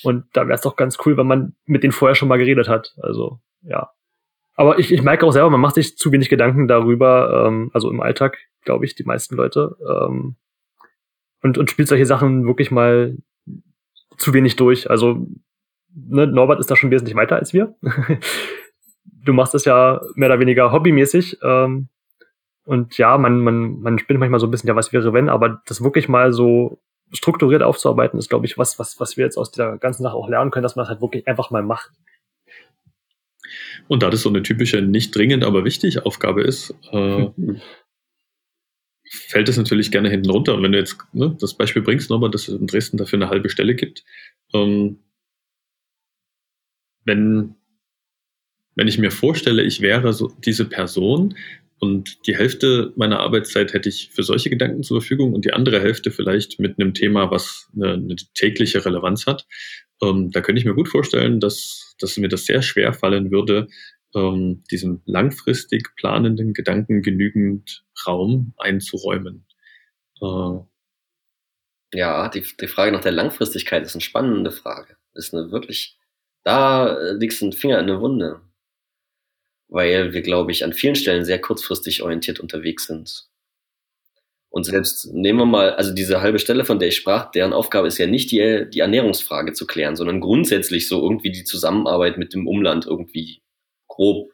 Und da wäre es doch ganz cool, wenn man mit denen vorher schon mal geredet hat. Also, ja. Aber ich, ich merke auch selber, man macht sich zu wenig Gedanken darüber, ähm, also im Alltag, glaube ich, die meisten Leute. Ähm, und, und spielt solche Sachen wirklich mal zu wenig durch. Also, ne, Norbert ist da schon wesentlich weiter als wir. [laughs] du machst das ja mehr oder weniger hobbymäßig. Ähm, und ja, man, man, man spinnt manchmal so ein bisschen, ja, was wäre wenn, aber das wirklich mal so strukturiert aufzuarbeiten, ist, glaube ich, was, was, was wir jetzt aus der ganzen Sache auch lernen können, dass man das halt wirklich einfach mal macht. Und da das so eine typische nicht dringend, aber wichtig Aufgabe ist, äh, fällt es natürlich gerne hinten runter. Und wenn du jetzt ne, das Beispiel bringst, Norbert, dass es in Dresden dafür eine halbe Stelle gibt, ähm, wenn wenn ich mir vorstelle, ich wäre so diese Person und die Hälfte meiner Arbeitszeit hätte ich für solche Gedanken zur Verfügung und die andere Hälfte vielleicht mit einem Thema, was eine, eine tägliche Relevanz hat, ähm, da könnte ich mir gut vorstellen, dass, dass mir das sehr schwer fallen würde, ähm, diesem langfristig planenden Gedanken genügend Raum einzuräumen. Äh, ja, die, die Frage nach der Langfristigkeit ist eine spannende Frage. Ist eine wirklich, da liegst du ein Finger in der Wunde weil wir, glaube ich, an vielen Stellen sehr kurzfristig orientiert unterwegs sind. Und selbst nehmen wir mal, also diese halbe Stelle, von der ich sprach, deren Aufgabe ist ja nicht die, die Ernährungsfrage zu klären, sondern grundsätzlich so irgendwie die Zusammenarbeit mit dem Umland irgendwie grob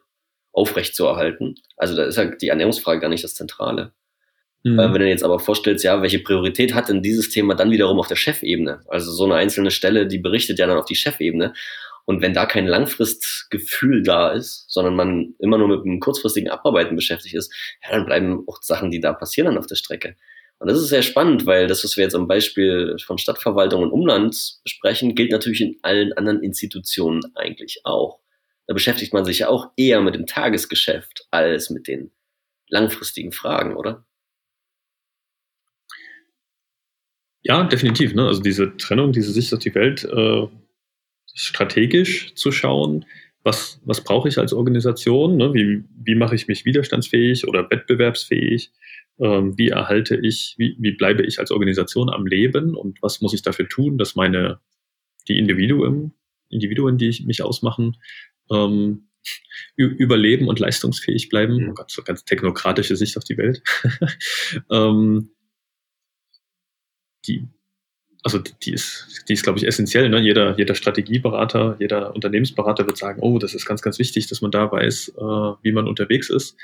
aufrechtzuerhalten. Also da ist ja die Ernährungsfrage gar nicht das Zentrale. Mhm. Wenn du jetzt aber vorstellst, ja, welche Priorität hat denn dieses Thema dann wiederum auf der Chefebene? Also so eine einzelne Stelle, die berichtet ja dann auf die Chefebene. Und wenn da kein Langfristgefühl da ist, sondern man immer nur mit einem kurzfristigen Abarbeiten beschäftigt ist, ja, dann bleiben auch Sachen, die da passieren, dann auf der Strecke. Und das ist sehr spannend, weil das, was wir jetzt am Beispiel von Stadtverwaltung und Umland besprechen, gilt natürlich in allen anderen Institutionen eigentlich auch. Da beschäftigt man sich ja auch eher mit dem Tagesgeschäft als mit den langfristigen Fragen, oder? Ja, definitiv. Ne? Also diese Trennung, diese Sicht auf die Welt äh, strategisch zu schauen, was, was brauche ich als Organisation, ne? wie, wie mache ich mich widerstandsfähig oder wettbewerbsfähig, ähm, wie erhalte ich, wie, wie bleibe ich als Organisation am Leben und was muss ich dafür tun, dass meine, die Individuen, Individuen, die ich, mich ausmachen, ähm, überleben und leistungsfähig bleiben. Mhm. Oh Gott, so ganz technokratische Sicht auf die Welt. [laughs] ähm, die, also die ist, die ist, glaube ich, essentiell. Ne? Jeder, jeder Strategieberater, jeder Unternehmensberater wird sagen, oh, das ist ganz, ganz wichtig, dass man da weiß, äh, wie man unterwegs ist.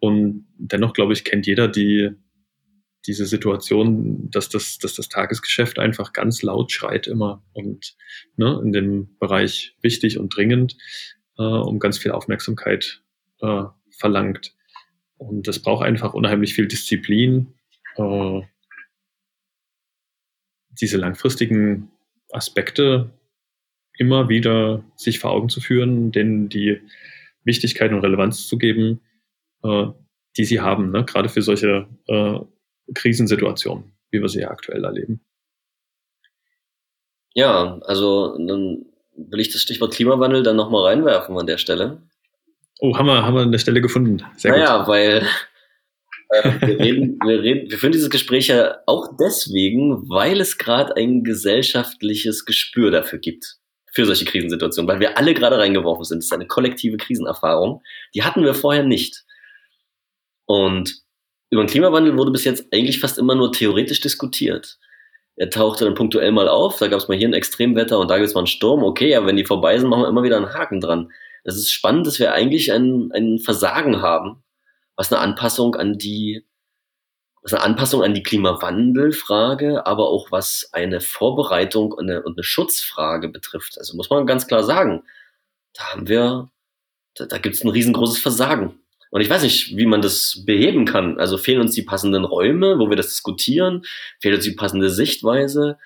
Und dennoch, glaube ich, kennt jeder die, diese Situation, dass das, dass das Tagesgeschäft einfach ganz laut schreit immer und ne, in dem Bereich wichtig und dringend äh, um ganz viel Aufmerksamkeit äh, verlangt. Und das braucht einfach unheimlich viel Disziplin. Äh, diese langfristigen Aspekte immer wieder sich vor Augen zu führen, denen die Wichtigkeit und Relevanz zu geben, äh, die sie haben, ne? gerade für solche äh, Krisensituationen, wie wir sie ja aktuell erleben. Ja, also dann will ich das Stichwort Klimawandel dann nochmal reinwerfen an der Stelle. Oh, haben wir, haben wir an der Stelle gefunden. Sehr naja, gut. weil äh, wir, reden, wir, reden, wir führen dieses Gespräch ja auch deswegen, weil es gerade ein gesellschaftliches Gespür dafür gibt, für solche Krisensituationen, weil wir alle gerade reingeworfen sind. Es ist eine kollektive Krisenerfahrung. Die hatten wir vorher nicht. Und über den Klimawandel wurde bis jetzt eigentlich fast immer nur theoretisch diskutiert. er tauchte dann punktuell mal auf, da gab es mal hier ein Extremwetter und da gibt es mal einen Sturm. Okay, aber wenn die vorbei sind, machen wir immer wieder einen Haken dran. Es ist spannend, dass wir eigentlich ein, ein Versagen haben, was eine Anpassung an die, was eine Anpassung an die Klimawandelfrage, aber auch was eine Vorbereitung und eine, und eine Schutzfrage betrifft. Also muss man ganz klar sagen, da haben wir, da, da gibt es ein riesengroßes Versagen. Und ich weiß nicht, wie man das beheben kann. Also fehlen uns die passenden Räume, wo wir das diskutieren? Fehlt uns die passende Sichtweise?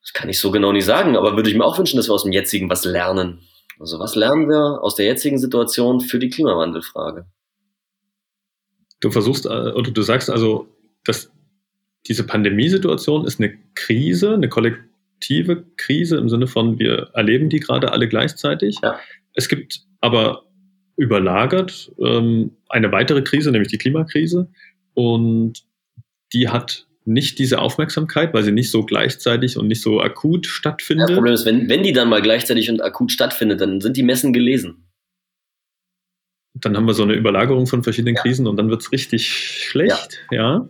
Das kann ich so genau nicht sagen, aber würde ich mir auch wünschen, dass wir aus dem jetzigen was lernen. Also was lernen wir aus der jetzigen Situation für die Klimawandelfrage? Du versuchst, äh, oder du sagst also, dass diese Pandemiesituation ist eine Krise, eine kollektive Krise im Sinne von, wir erleben die gerade alle gleichzeitig. Ja. Es gibt aber überlagert ähm, eine weitere Krise, nämlich die Klimakrise. Und die hat nicht diese Aufmerksamkeit, weil sie nicht so gleichzeitig und nicht so akut stattfindet. das Problem ist, wenn, wenn die dann mal gleichzeitig und akut stattfindet, dann sind die Messen gelesen. Dann haben wir so eine Überlagerung von verschiedenen ja. Krisen und dann wird es richtig schlecht, ja. ja.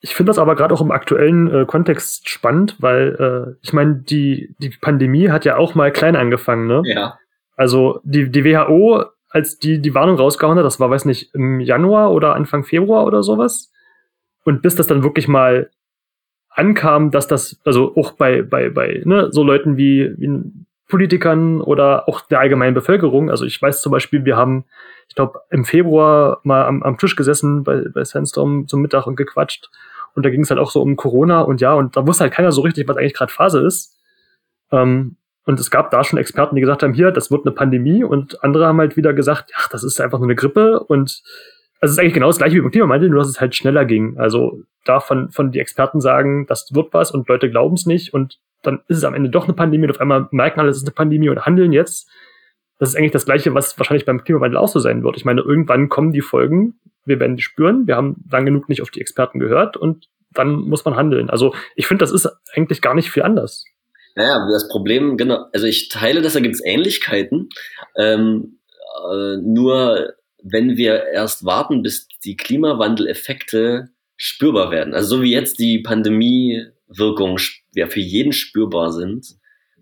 Ich finde das aber gerade auch im aktuellen äh, Kontext spannend, weil äh, ich meine, die, die Pandemie hat ja auch mal klein angefangen, ne? Ja. Also die, die WHO, als die die Warnung rausgehauen hat, das war, weiß nicht, im Januar oder Anfang Februar oder sowas, und bis das dann wirklich mal ankam, dass das, also auch bei, bei, bei ne, so Leuten wie, wie Politikern oder auch der allgemeinen Bevölkerung. Also ich weiß zum Beispiel, wir haben, ich glaube, im Februar mal am, am Tisch gesessen bei, bei Sandstorm zum Mittag und gequatscht. Und da ging es halt auch so um Corona und ja, und da wusste halt keiner so richtig, was eigentlich gerade Phase ist. Ähm, und es gab da schon Experten, die gesagt haben, hier, das wird eine Pandemie. Und andere haben halt wieder gesagt, ach, das ist einfach nur eine Grippe. Und also es ist eigentlich genau das gleiche wie beim Klimawandel, nur dass es halt schneller ging. Also da von, von die Experten sagen, das wird was und Leute glauben es nicht und dann ist es am Ende doch eine Pandemie und auf einmal merken alle, es ist eine Pandemie und handeln jetzt. Das ist eigentlich das Gleiche, was wahrscheinlich beim Klimawandel auch so sein wird. Ich meine, irgendwann kommen die Folgen, wir werden die spüren, wir haben lang genug nicht auf die Experten gehört und dann muss man handeln. Also ich finde, das ist eigentlich gar nicht viel anders. Naja, das Problem, genau, also ich teile das, da gibt es Ähnlichkeiten. Ähm, äh, nur wenn wir erst warten, bis die Klimawandeleffekte spürbar werden, also so wie jetzt die Pandemiewirkungen ja für jeden spürbar sind,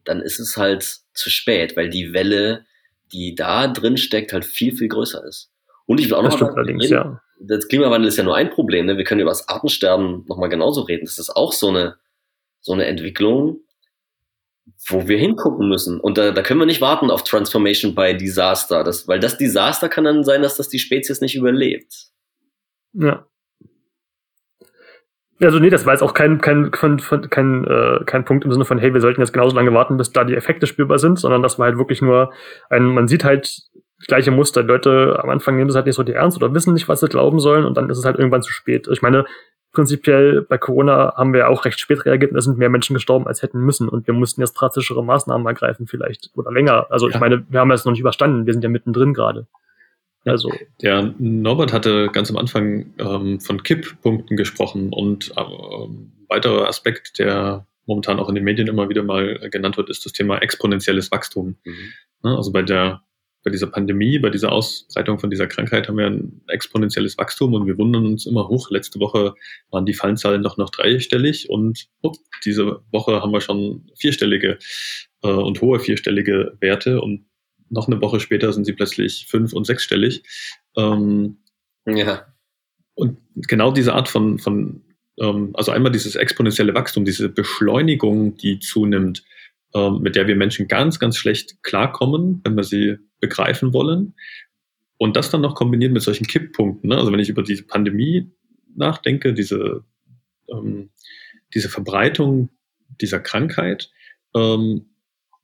dann ist es halt zu spät, weil die Welle, die da drin steckt, halt viel, viel größer ist. Und ich will auch das noch mal reden, ja. das Klimawandel ist ja nur ein Problem, ne? wir können über das Artensterben nochmal genauso reden. Das ist auch so eine, so eine Entwicklung, wo wir hingucken müssen. Und da, da können wir nicht warten auf Transformation by Disaster, das, weil das Desaster kann dann sein, dass das die Spezies nicht überlebt. Ja. Also nee, das war jetzt auch kein, kein, kein, kein, äh, kein Punkt im Sinne von, hey, wir sollten jetzt genauso lange warten, bis da die Effekte spürbar sind, sondern das war halt wirklich nur ein, man sieht halt gleiche Muster. Leute am Anfang nehmen es halt nicht so die ernst oder wissen nicht, was sie glauben sollen und dann ist es halt irgendwann zu spät. Ich meine, prinzipiell bei Corona haben wir auch recht spät reagiert und es sind mehr Menschen gestorben, als hätten müssen. Und wir mussten jetzt drastischere Maßnahmen ergreifen vielleicht oder länger. Also ja. ich meine, wir haben es noch nicht überstanden. Wir sind ja mittendrin gerade. Also. Der Norbert hatte ganz am Anfang ähm, von Kipppunkten gesprochen und äh, weiterer Aspekt, der momentan auch in den Medien immer wieder mal genannt wird, ist das Thema exponentielles Wachstum. Mhm. Ne, also bei der bei dieser Pandemie, bei dieser Ausbreitung von dieser Krankheit haben wir ein exponentielles Wachstum und wir wundern uns immer hoch. Letzte Woche waren die Fallzahlen doch noch dreistellig und oh, diese Woche haben wir schon vierstellige äh, und hohe vierstellige Werte und noch eine Woche später sind sie plötzlich fünf- und sechsstellig. Ähm, ja. Und genau diese Art von, von ähm, also einmal dieses exponentielle Wachstum, diese Beschleunigung, die zunimmt, ähm, mit der wir Menschen ganz, ganz schlecht klarkommen, wenn wir sie begreifen wollen. Und das dann noch kombiniert mit solchen Kipppunkten. Ne? Also wenn ich über diese Pandemie nachdenke, diese, ähm, diese Verbreitung dieser Krankheit, ähm,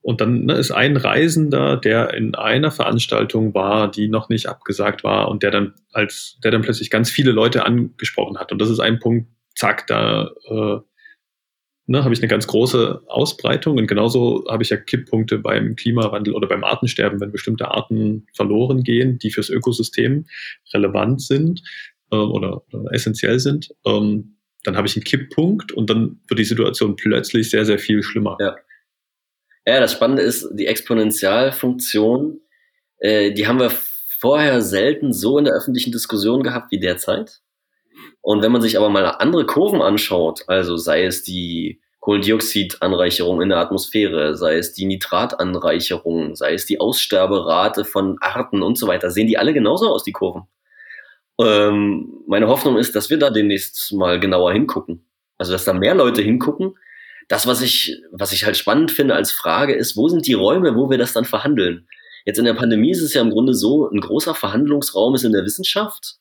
und dann ne, ist ein Reisender, der in einer Veranstaltung war, die noch nicht abgesagt war und der dann als, der dann plötzlich ganz viele Leute angesprochen hat. Und das ist ein Punkt, zack, da äh, ne, habe ich eine ganz große Ausbreitung und genauso habe ich ja Kipppunkte beim Klimawandel oder beim Artensterben, wenn bestimmte Arten verloren gehen, die fürs Ökosystem relevant sind äh, oder, oder, essentiell sind. Ähm, dann habe ich einen Kipppunkt und dann wird die Situation plötzlich sehr, sehr viel schlimmer. Ja, ja das Spannende ist, die Exponentialfunktion, äh, die haben wir vorher selten so in der öffentlichen Diskussion gehabt wie derzeit. Und wenn man sich aber mal andere Kurven anschaut, also sei es die Kohlendioxidanreicherung in der Atmosphäre, sei es die Nitratanreicherung, sei es die Aussterberate von Arten und so weiter, sehen die alle genauso aus, die Kurven. Ähm, meine Hoffnung ist, dass wir da demnächst mal genauer hingucken. Also, dass da mehr Leute hingucken. Das, was ich, was ich halt spannend finde als Frage ist, wo sind die Räume, wo wir das dann verhandeln? Jetzt in der Pandemie ist es ja im Grunde so, ein großer Verhandlungsraum ist in der Wissenschaft.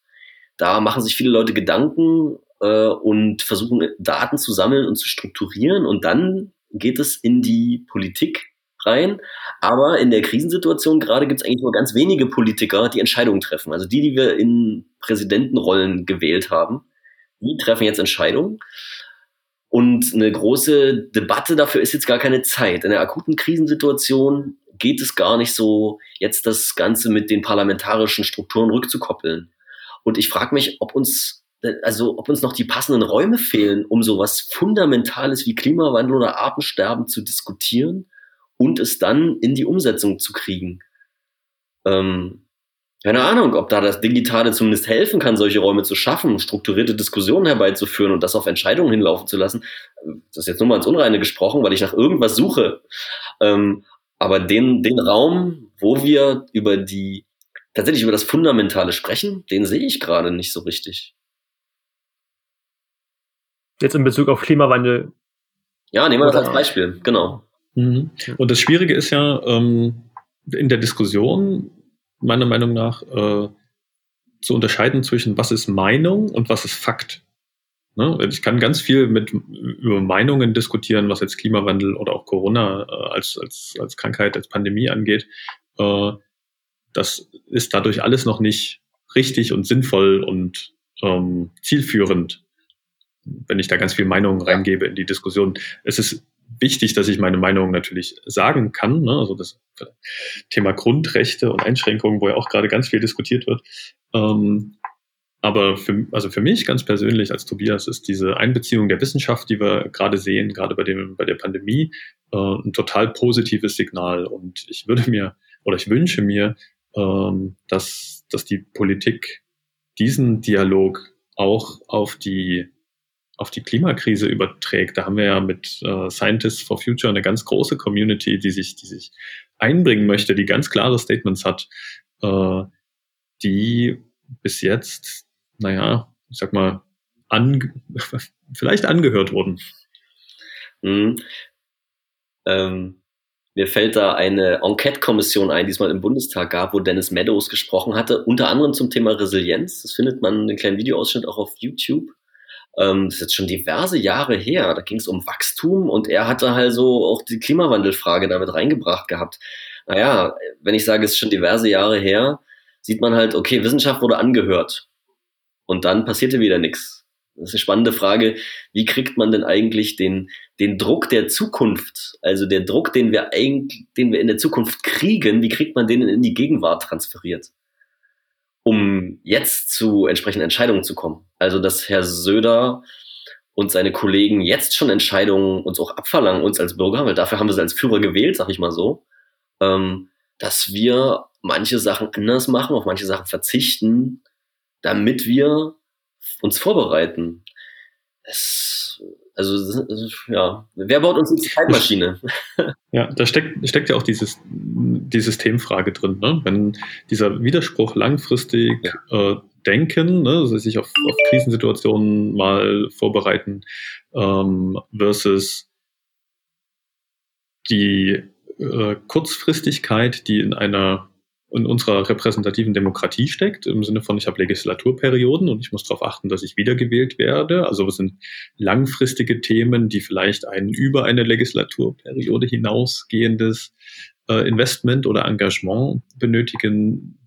Da machen sich viele Leute Gedanken äh, und versuchen Daten zu sammeln und zu strukturieren und dann geht es in die Politik rein. Aber in der Krisensituation gerade gibt es eigentlich nur ganz wenige Politiker, die Entscheidungen treffen. Also die, die wir in Präsidentenrollen gewählt haben, die treffen jetzt Entscheidungen. Und eine große Debatte dafür ist jetzt gar keine Zeit. In der akuten Krisensituation geht es gar nicht so, jetzt das Ganze mit den parlamentarischen Strukturen rückzukoppeln. Und ich frage mich, ob uns, also ob uns noch die passenden Räume fehlen, um so was Fundamentales wie Klimawandel oder Artensterben zu diskutieren und es dann in die Umsetzung zu kriegen. Ähm, keine Ahnung, ob da das Digitale zumindest helfen kann, solche Räume zu schaffen, strukturierte Diskussionen herbeizuführen und das auf Entscheidungen hinlaufen zu lassen. Das ist jetzt nur mal ins Unreine gesprochen, weil ich nach irgendwas suche. Ähm, aber den, den Raum, wo wir über die, tatsächlich über das Fundamentale sprechen, den sehe ich gerade nicht so richtig. Jetzt in Bezug auf Klimawandel. Ja, nehmen wir das als Beispiel, genau. Mhm. Und das Schwierige ist ja, ähm, in der Diskussion, meiner Meinung nach, äh, zu unterscheiden zwischen was ist Meinung und was ist Fakt. Ne? Ich kann ganz viel mit über Meinungen diskutieren, was jetzt Klimawandel oder auch Corona äh, als, als, als Krankheit, als Pandemie angeht. Äh, das ist dadurch alles noch nicht richtig und sinnvoll und ähm, zielführend, wenn ich da ganz viel Meinungen reingebe in die Diskussion. Es ist wichtig, dass ich meine Meinung natürlich sagen kann. Ne? Also das Thema Grundrechte und Einschränkungen, wo ja auch gerade ganz viel diskutiert wird. Ähm, aber für, also für mich ganz persönlich als Tobias ist diese Einbeziehung der Wissenschaft, die wir gerade sehen, gerade bei, dem, bei der Pandemie, äh, ein total positives Signal. Und ich würde mir oder ich wünsche mir, ähm, dass, dass die Politik diesen Dialog auch auf die auf die Klimakrise überträgt. Da haben wir ja mit äh, Scientists for Future eine ganz große Community, die sich, die sich einbringen möchte, die ganz klare Statements hat, äh, die bis jetzt, naja, ich sag mal, ange [laughs] vielleicht angehört wurden. Mhm. Ähm, mir fällt da eine Enquete-Kommission ein, die es mal im Bundestag gab, wo Dennis Meadows gesprochen hatte, unter anderem zum Thema Resilienz. Das findet man in einem kleinen Videoausschnitt auch auf YouTube. Ähm, das ist jetzt schon diverse Jahre her. Da ging es um Wachstum und er hatte halt so auch die Klimawandelfrage damit reingebracht gehabt. Naja, wenn ich sage, es ist schon diverse Jahre her, sieht man halt, okay, Wissenschaft wurde angehört. Und dann passierte wieder nichts. Das ist eine spannende Frage. Wie kriegt man denn eigentlich den, den Druck der Zukunft, also der Druck, den wir eigentlich, den wir in der Zukunft kriegen, wie kriegt man den in die Gegenwart transferiert? Um jetzt zu entsprechenden Entscheidungen zu kommen. Also, dass Herr Söder und seine Kollegen jetzt schon Entscheidungen uns auch abverlangen, uns als Bürger, weil dafür haben wir sie als Führer gewählt, sag ich mal so, ähm, dass wir manche Sachen anders machen, auf manche Sachen verzichten, damit wir uns vorbereiten. Es also, ja, wer baut uns die Zeitmaschine? Ja, da steckt, steckt ja auch dieses, die Systemfrage drin. Ne? Wenn dieser Widerspruch langfristig ja. äh, denken, ne, also sich auf, auf Krisensituationen mal vorbereiten, ähm, versus die äh, Kurzfristigkeit, die in einer in unserer repräsentativen Demokratie steckt, im Sinne von, ich habe Legislaturperioden und ich muss darauf achten, dass ich wiedergewählt werde. Also es sind langfristige Themen, die vielleicht ein über eine Legislaturperiode hinausgehendes äh, Investment oder Engagement benötigen,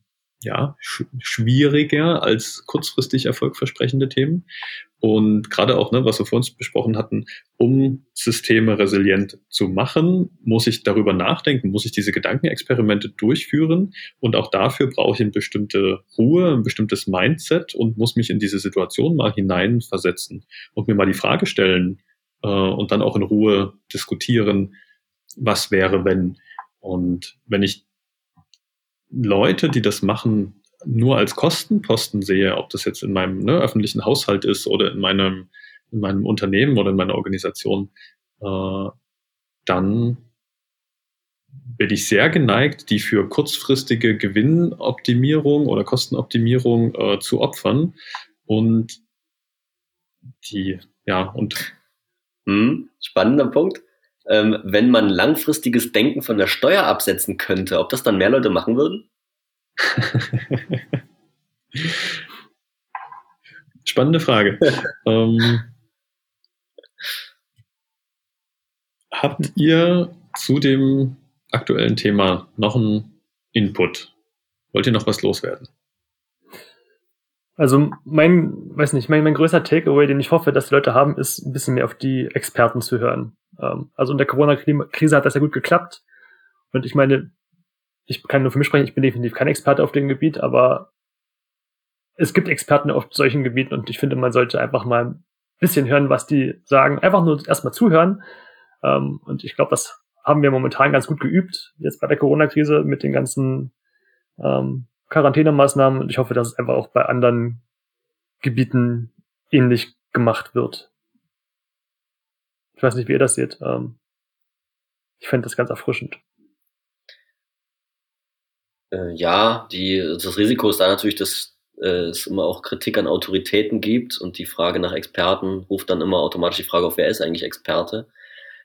ja, sch schwieriger als kurzfristig erfolgversprechende Themen. Und gerade auch, ne, was wir vor uns besprochen hatten, um Systeme resilient zu machen, muss ich darüber nachdenken, muss ich diese Gedankenexperimente durchführen. Und auch dafür brauche ich eine bestimmte Ruhe, ein bestimmtes Mindset und muss mich in diese Situation mal hineinversetzen und mir mal die Frage stellen äh, und dann auch in Ruhe diskutieren, was wäre, wenn. Und wenn ich Leute, die das machen, nur als Kostenposten sehe, ob das jetzt in meinem ne, öffentlichen Haushalt ist oder in meinem, in meinem Unternehmen oder in meiner Organisation, äh, dann bin ich sehr geneigt, die für kurzfristige Gewinnoptimierung oder Kostenoptimierung äh, zu opfern und die, ja, und. Hm, spannender Punkt. Ähm, wenn man langfristiges Denken von der Steuer absetzen könnte, ob das dann mehr Leute machen würden? [laughs] Spannende Frage. [laughs] ähm, habt ihr zu dem aktuellen Thema noch einen Input? Wollt ihr noch was loswerden? Also mein, weiß nicht, mein, mein größter Takeaway, den ich hoffe, dass die Leute haben, ist ein bisschen mehr auf die Experten zu hören. Ähm, also in der Corona-Krise hat das ja gut geklappt. Und ich meine, ich kann nur für mich sprechen, ich bin definitiv kein Experte auf dem Gebiet, aber es gibt Experten auf solchen Gebieten und ich finde, man sollte einfach mal ein bisschen hören, was die sagen. Einfach nur erstmal zuhören. Ähm, und ich glaube, das haben wir momentan ganz gut geübt, jetzt bei der Corona-Krise mit den ganzen ähm, Quarantänemaßnahmen. Und ich hoffe, dass es einfach auch bei anderen Gebieten ähnlich gemacht wird. Ich weiß nicht, wie ihr das seht. Ähm, ich fände das ganz erfrischend. Äh, ja, die, das Risiko ist da natürlich, dass äh, es immer auch Kritik an Autoritäten gibt und die Frage nach Experten ruft dann immer automatisch die Frage auf, wer ist eigentlich Experte?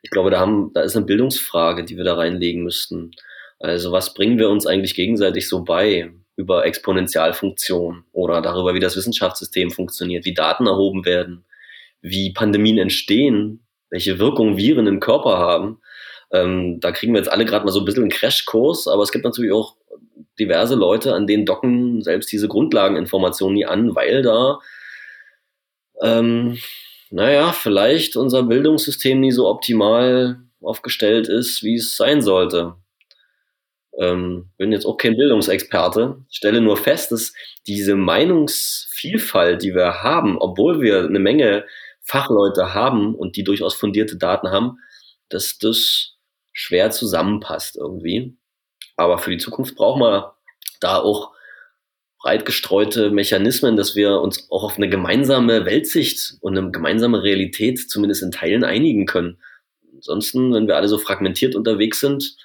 Ich glaube, da haben, da ist eine Bildungsfrage, die wir da reinlegen müssten. Also was bringen wir uns eigentlich gegenseitig so bei über Exponentialfunktion oder darüber, wie das Wissenschaftssystem funktioniert, wie Daten erhoben werden, wie Pandemien entstehen, welche Wirkung Viren im Körper haben. Ähm, da kriegen wir jetzt alle gerade mal so ein bisschen einen Crashkurs, aber es gibt natürlich auch diverse Leute, an denen docken selbst diese Grundlageninformationen nie an, weil da, ähm, naja, vielleicht unser Bildungssystem nie so optimal aufgestellt ist, wie es sein sollte. Ähm, bin jetzt auch kein Bildungsexperte, stelle nur fest, dass diese Meinungsvielfalt, die wir haben, obwohl wir eine Menge Fachleute haben und die durchaus fundierte Daten haben, dass das schwer zusammenpasst irgendwie. Aber für die Zukunft brauchen wir da auch breit gestreute Mechanismen, dass wir uns auch auf eine gemeinsame Weltsicht und eine gemeinsame Realität zumindest in Teilen einigen können. Ansonsten, wenn wir alle so fragmentiert unterwegs sind,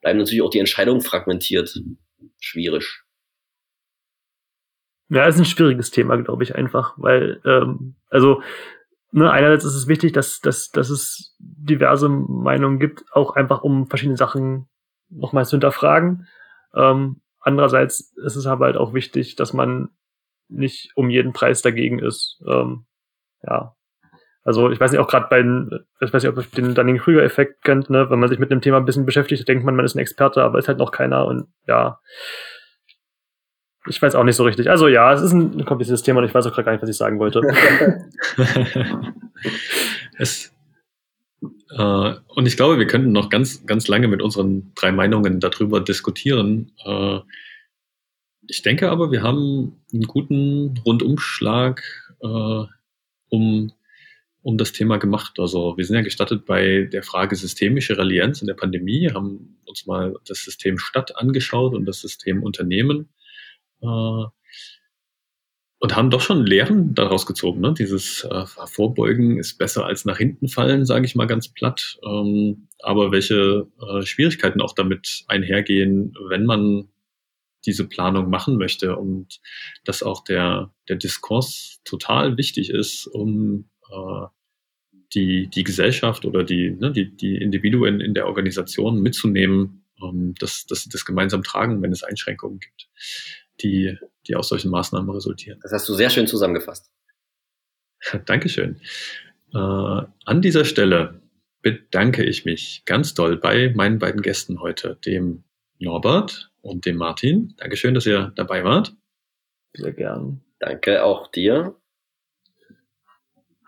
bleiben natürlich auch die Entscheidungen fragmentiert. Schwierig. Ja, ist ein schwieriges Thema, glaube ich, einfach, weil, ähm, also, ne, einerseits ist es wichtig, dass, dass, dass es diverse Meinungen gibt, auch einfach um verschiedene Sachen nochmal zu hinterfragen. Ähm, andererseits ist es aber halt auch wichtig, dass man nicht um jeden Preis dagegen ist. Ähm, ja. Also ich weiß nicht, auch gerade bei ich weiß nicht, ob ihr den Dunning-Krüger-Effekt kennt, ne? wenn man sich mit einem Thema ein bisschen beschäftigt, denkt man, man ist ein Experte, aber ist halt noch keiner und ja. Ich weiß auch nicht so richtig. Also ja, es ist ein kompliziertes Thema und ich weiß auch gerade gar nicht, was ich sagen wollte. [laughs] es, äh, und ich glaube, wir könnten noch ganz, ganz lange mit unseren drei Meinungen darüber diskutieren. Äh, ich denke aber, wir haben einen guten Rundumschlag äh, um, um das Thema gemacht. Also wir sind ja gestattet bei der Frage systemische Relianz in der Pandemie, haben uns mal das System Stadt angeschaut und das System Unternehmen. Äh, und haben doch schon Lehren daraus gezogen. Ne? Dieses äh, Vorbeugen ist besser als nach hinten fallen, sage ich mal ganz platt. Ähm, aber welche äh, Schwierigkeiten auch damit einhergehen, wenn man diese Planung machen möchte und dass auch der, der Diskurs total wichtig ist, um äh, die, die Gesellschaft oder die, ne, die, die Individuen in der Organisation mitzunehmen, um, dass, dass sie das gemeinsam tragen, wenn es Einschränkungen gibt, die die aus solchen Maßnahmen resultieren. Das hast du sehr schön zusammengefasst. [laughs] Dankeschön. Äh, an dieser Stelle bedanke ich mich ganz doll bei meinen beiden Gästen heute, dem Norbert und dem Martin. Dankeschön, dass ihr dabei wart. Sehr gern. Danke auch dir.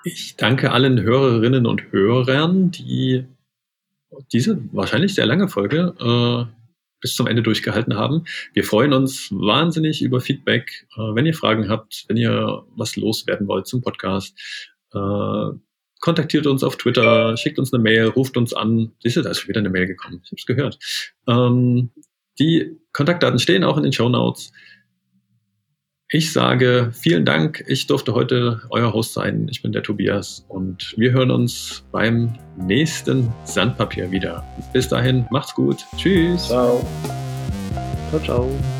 Ich danke allen Hörerinnen und Hörern, die diese wahrscheinlich sehr lange Folge äh, bis zum Ende durchgehalten haben. Wir freuen uns wahnsinnig über Feedback. Äh, wenn ihr Fragen habt, wenn ihr was loswerden wollt zum Podcast, äh, kontaktiert uns auf Twitter, schickt uns eine Mail, ruft uns an. Siehst du, da ist schon wieder eine Mail gekommen. Ich habe es gehört. Ähm, die Kontaktdaten stehen auch in den Show Notes. Ich sage vielen Dank. Ich durfte heute euer Host sein. Ich bin der Tobias und wir hören uns beim nächsten Sandpapier wieder. Bis dahin, macht's gut. Tschüss. Ciao. Ciao, ciao.